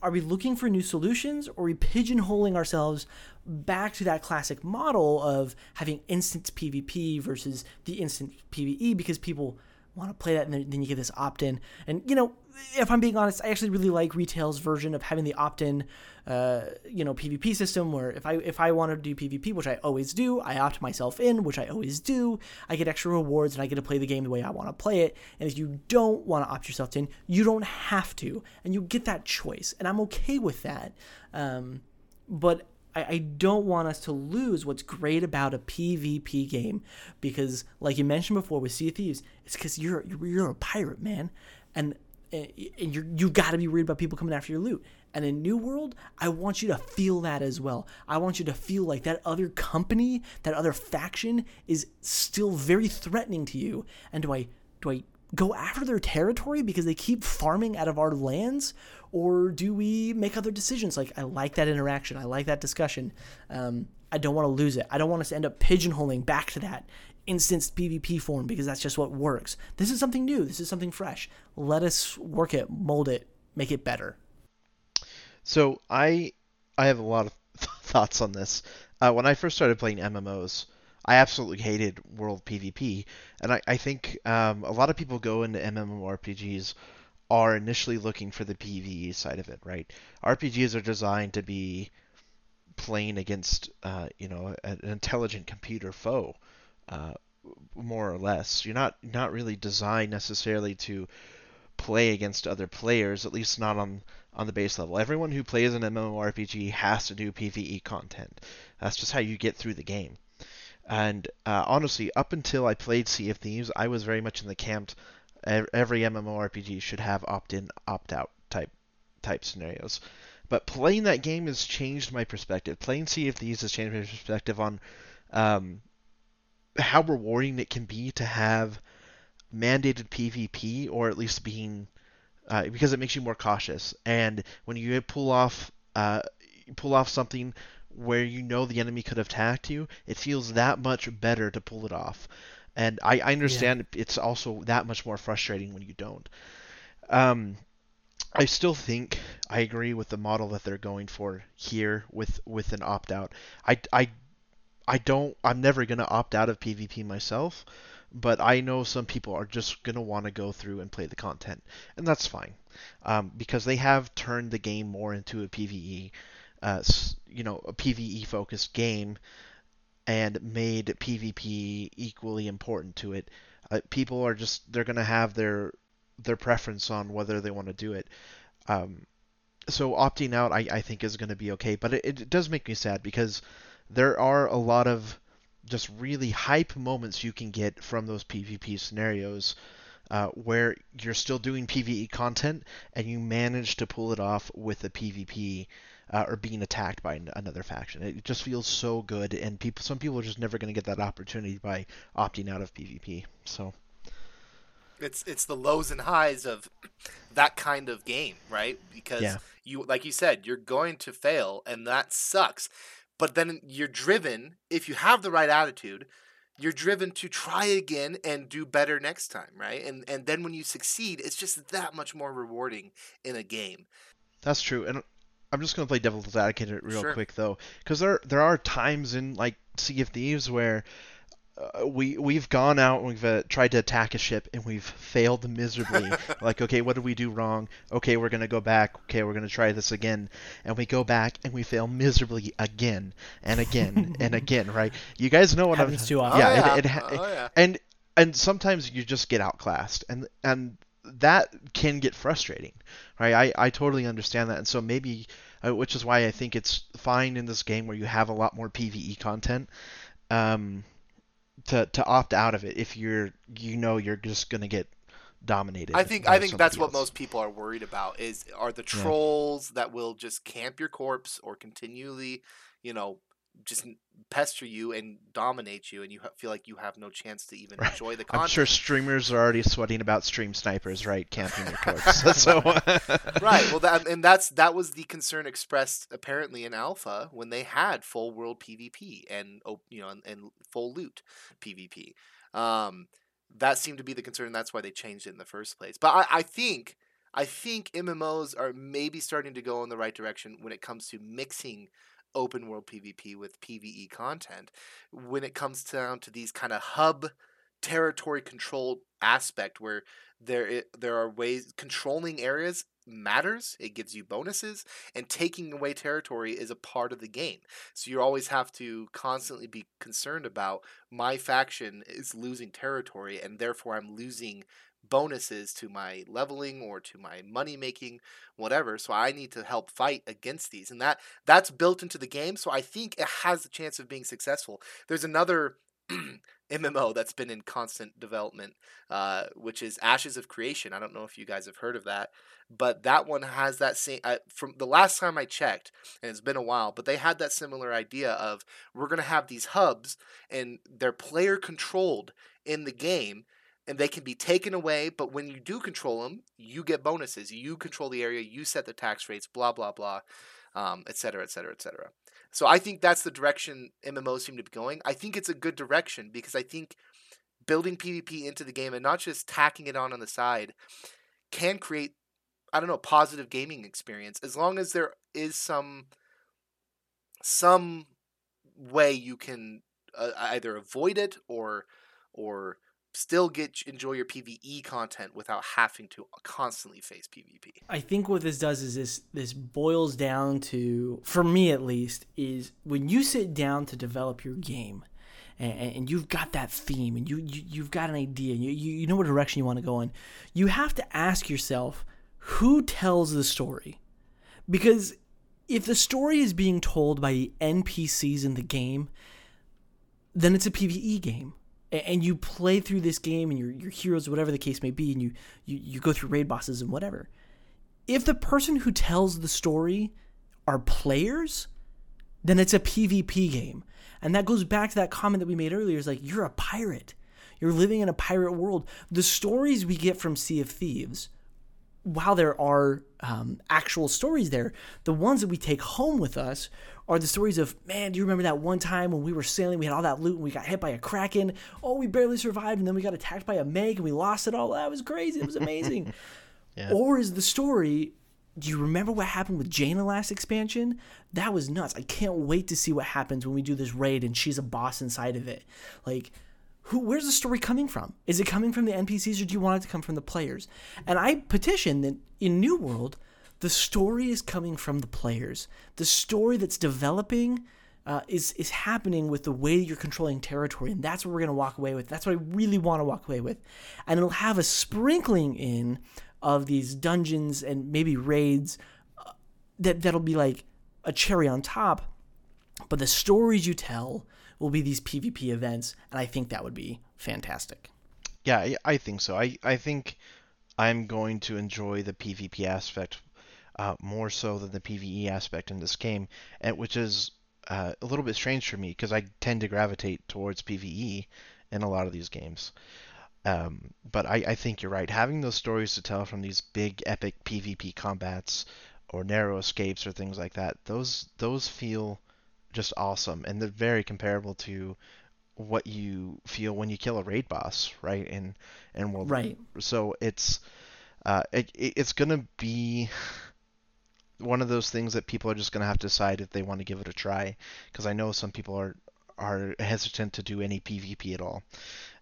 Are we looking for new solutions or are we pigeonholing ourselves back to that classic model of having instant PvP versus the instant PvE because people want to play that and then you get this opt in? And, you know, if I'm being honest, I actually really like retail's version of having the opt-in, uh, you know, PvP system. Where if I if I want to do PvP, which I always do, I opt myself in, which I always do. I get extra rewards and I get to play the game the way I want to play it. And if you don't want to opt yourself in, you don't have to, and you get that choice, and I'm okay with that. Um, but I, I don't want us to lose what's great about a PvP game because, like you mentioned before with Sea of Thieves, it's because you're, you're a pirate, man, and eh, and you're you got to be worried about people coming after your loot. And in New World, I want you to feel that as well. I want you to feel like that other company, that other faction is still very threatening to you. And do I do I go after their territory because they keep farming out of our lands, or do we make other decisions? Like I like that interaction. I like that discussion. Um, I don't want to lose it. I don't want us to end up pigeonholing back to that instanced PvP form because that's just what works. This is something new. This is something fresh. Let us work it, mold it, make it better. So I I have a lot of thoughts on this. Uh, when I first started playing MMOs, I absolutely hated World PvP, and I, I think um, a lot of people go into MMORPGs are initially looking for the PvE side of it, right? RPGs are designed to be playing against, uh, you know, an intelligent computer foe uh, more or less. You're not not really designed necessarily to play against other players, at least not on on the base level. Everyone who plays an MMORPG has to do PvE content. That's just how you get through the game. And uh, honestly, up until I played Sea of Thieves, I was very much in the camp every MMORPG should have opt-in, opt-out type type scenarios. But playing that game has changed my perspective. Playing Sea of Thieves has changed my perspective on um, how rewarding it can be to have mandated PvP or at least being uh, because it makes you more cautious. And when you pull off uh, pull off something where you know the enemy could have attacked you, it feels that much better to pull it off. And I, I understand yeah. it's also that much more frustrating when you don't. Um, I still think I agree with the model that they're going for here with with an opt out. I, I I don't I'm never going to opt out of PvP myself, but I know some people are just going to want to go through and play the content, and that's fine um, because they have turned the game more into a PVE, uh, you know, a PVE focused game, and made PvP equally important to it. Uh, people are just they're going to have their their preference on whether they want to do it. Um, so opting out, I, I think, is going to be okay. But it, it does make me sad because there are a lot of just really hype moments you can get from those PvP scenarios uh, where you're still doing PvE content and you manage to pull it off with a PvP uh, or being attacked by another faction. It just feels so good, and people, some people are just never going to get that opportunity by opting out of PvP. So it's it's the lows and highs of that kind of game, right? Because yeah. you like you said, you're going to fail and that sucks. But then you're driven, if you have the right attitude, you're driven to try again and do better next time, right? And and then when you succeed, it's just that much more rewarding in a game. That's true. And I'm just going to play devil's advocate real sure. quick though, because there there are times in like Sea of Thieves where uh, we we've gone out and we've uh, tried to attack a ship and we've failed miserably. like, okay, what did we do wrong? Okay, we're gonna go back. Okay, we're gonna try this again, and we go back and we fail miserably again and again and again. Right? You guys know what Happens I'm. Too often. Yeah, oh, yeah. It, it, oh, yeah. and and sometimes you just get outclassed, and and that can get frustrating, right? I I totally understand that, and so maybe, uh, which is why I think it's fine in this game where you have a lot more PVE content. Um, to to opt out of it if you're you know you're just gonna get dominated. I think I think that's else. what most people are worried about is are the trolls yeah. that will just camp your corpse or continually, you know, just pester you and dominate you, and you feel like you have no chance to even right. enjoy the content. I'm sure streamers are already sweating about stream snipers, right? Camping your corpse. so right. Well, that and that's that was the concern expressed apparently in alpha when they had full world PvP and you know and, and full loot PvP. Um, that seemed to be the concern. And that's why they changed it in the first place. But I, I think. I think MMOs are maybe starting to go in the right direction when it comes to mixing open world PvP with PvE content. When it comes down to these kind of hub territory control aspect where there there are ways controlling areas matters it gives you bonuses and taking away territory is a part of the game so you always have to constantly be concerned about my faction is losing territory and therefore i'm losing bonuses to my leveling or to my money making whatever so i need to help fight against these and that that's built into the game so i think it has a chance of being successful there's another MMO that's been in constant development, uh, which is Ashes of Creation. I don't know if you guys have heard of that, but that one has that same. Uh, from the last time I checked, and it's been a while, but they had that similar idea of we're gonna have these hubs, and they're player controlled in the game, and they can be taken away. But when you do control them, you get bonuses. You control the area, you set the tax rates, blah blah blah, um, et cetera, et cetera, et cetera. So I think that's the direction MMOs seem to be going. I think it's a good direction because I think building PvP into the game and not just tacking it on on the side can create I don't know positive gaming experience as long as there is some some way you can uh, either avoid it or or still get enjoy your PVE content without having to constantly face PvP. I think what this does is this this boils down to for me at least is when you sit down to develop your game and, and you've got that theme and you, you you've got an idea and you, you know what direction you want to go in, you have to ask yourself who tells the story? Because if the story is being told by the NPCs in the game, then it's a PvE game and you play through this game and your your heroes, whatever the case may be, and you, you you go through raid bosses and whatever. If the person who tells the story are players, then it's a PvP game. And that goes back to that comment that we made earlier is like you're a pirate. You're living in a pirate world. The stories we get from Sea of Thieves while there are um, actual stories there, the ones that we take home with us are the stories of, man, do you remember that one time when we were sailing, we had all that loot and we got hit by a kraken? Oh, we barely survived, and then we got attacked by a meg and we lost it all. That was crazy. It was amazing. yeah. Or is the story, do you remember what happened with Jaina the last expansion? That was nuts. I can't wait to see what happens when we do this raid and she's a boss inside of it. Like, who where's the story coming from? Is it coming from the NPCs or do you want it to come from the players? And I petition that in New World, the story is coming from the players. The story that's developing uh, is is happening with the way that you're controlling territory, and that's what we're gonna walk away with. That's what I really want to walk away with, and it'll have a sprinkling in of these dungeons and maybe raids uh, that that'll be like a cherry on top. But the stories you tell will be these PvP events, and I think that would be fantastic. Yeah, I- think so. I, I think I'm going to enjoy the PvP aspect uh, more so than the PvE aspect in this game, and which is uh, a little bit strange for me because I tend to gravitate towards PvE in a lot of these games. Um, but I, I think you're right. Having those stories to tell from these big epic PvP combats or narrow escapes or things like that, those those feel just awesome, and they're very comparable to what you feel when you kill a raid boss, right? And in World Right. So it's uh, it, it- it's gonna be one of those things that people are just gonna have to decide if they want to give it a try, because I know some people are are hesitant to do any PvP at all.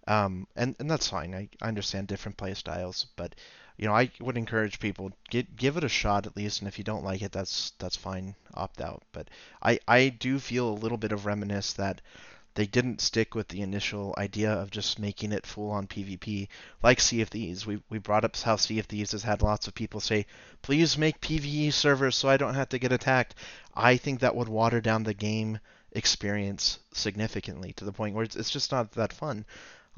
Um, and, and that's fine. I, I understand different play styles, but you know, I would encourage people get give it a shot at least, and if you don't like it, that's that's fine. Opt out. But I I do feel a little bit of reminisce that they didn't stick with the initial idea of just making it full on PvP like Sea of Thieves. We we brought up how Sea of Thieves has had lots of people say, please make PvE servers so I don't have to get attacked. I think that would water down the game experience significantly to the point where it's, it's just not that fun.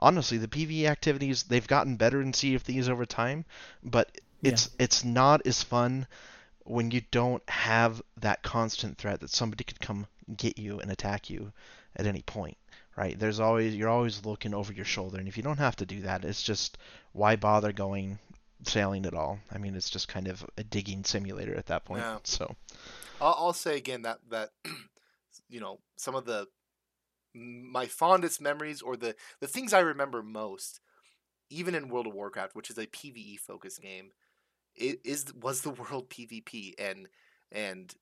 Honestly, the PvE activities they've gotten better in Sea of Thieves over time, but it's it's not as fun when you don't have that constant threat that somebody could come get you and attack you at any point, right? There's always you're always looking over your shoulder, and if you don't have to do that, it's just why bother going sailing at all? I mean, it's just kind of a digging simulator at that point. Yeah. So I'll, I'll say again that that you know some of the my fondest memories or the the things I remember most, even in World of Warcraft, which is a PVE focused game, it is was the world PvP and and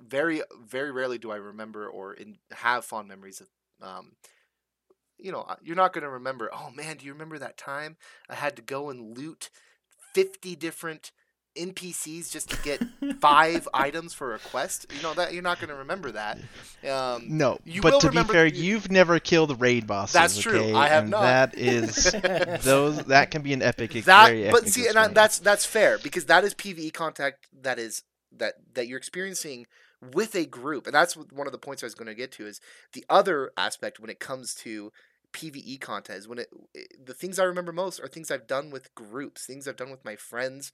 very very rarely do I remember or in, have fond memories of. Um, you know, uh, you're not going to remember. Oh man, do you remember that time I had to go and loot fifty different NPCs just to get five items for a quest? You know that you're not going to remember that. Um, no, You but to be fair, you- you've never killed raid bosses. That's true. okay? I have And not. That is those that can be an epic. that very but epic see and I, that's that's fair because that is pve contact that is that that you're experiencing with a group and that's one of the points i was going to get to is the other aspect when it comes to pve content is when it, it the things i remember most are things i've done with groups things i've done with my friends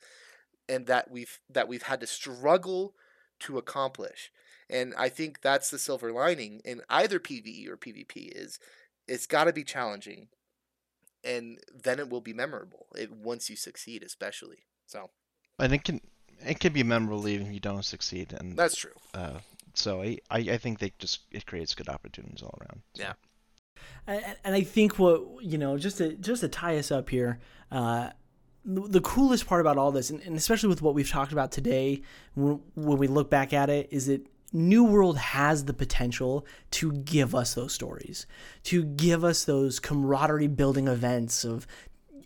and that we've that we've had to struggle to accomplish and i think that's the silver lining in either pve or pvp is it's got to be challenging and then it will be memorable it, once you succeed especially so and it can it can be memorable even if you don't succeed. And that's true uh, so I, I I think they just it creates good opportunities all around. So. Yeah. and, and I think what you know, just to just to tie us up here, uh, the coolest part about all this, and, and especially with what we've talked about today, when, when we look back at it, is that New World has the potential to give us those stories, to give us those camaraderie building events of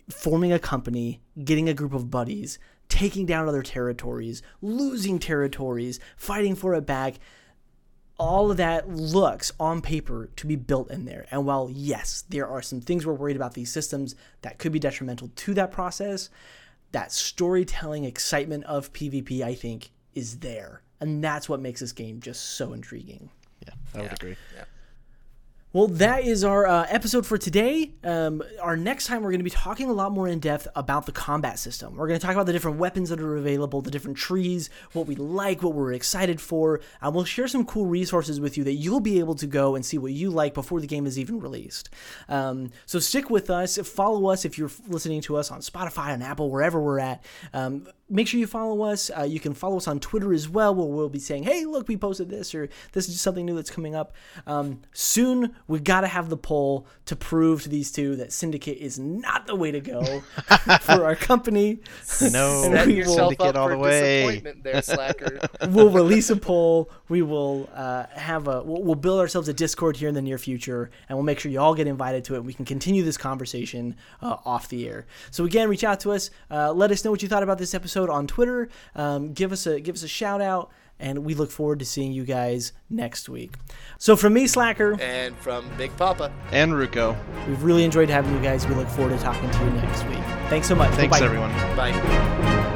forming a company, getting a group of buddies, taking down other territories, losing territories, fighting for it back all of that looks on paper to be built in there. And while, yes, there are some things we're worried about these systems that could be detrimental to that process, that storytelling excitement of PvP, I think, is there. And that's what makes this game just so intriguing. Yeah, I would agree. Well, that is our uh, episode for today. Um, our next time, we're going to be talking a lot more in depth about the combat system. We're going to talk about the different weapons that are available, the different trees, what we like, what we're excited for, and we'll share some cool resources with you that you'll be able to go and see what you like before the game is even released. Um, so stick with us. Follow us if you're listening to us on Spotify, on Apple, wherever we're at. Um, make sure you follow us. Uh, you can follow us on Twitter as well, where we'll be saying, "Hey, look, we posted this," or "This is something new that's coming up." Um, soon We got to have the poll to prove to these two that Syndicate is not the way to go for our company. No, And Set we yourself Syndicate up all for the way. disappointment there, Slacker. we'll release a poll. We will uh, have a. We'll, we'll build ourselves a Discord here in the near future, and we'll make sure you all get invited to it. We can continue this conversation uh, off the air. So again, reach out to us. Uh, let us know what you thought about this episode on Twitter. Um, give us a give us a shout out, and we look forward to seeing you guys next week. So from me, Slacker, and from Big Papa. And Ruko. we've really enjoyed having you guys. We look forward to talking to you next week. Thanks so much. Thanks, Bye-bye. everyone. Bye.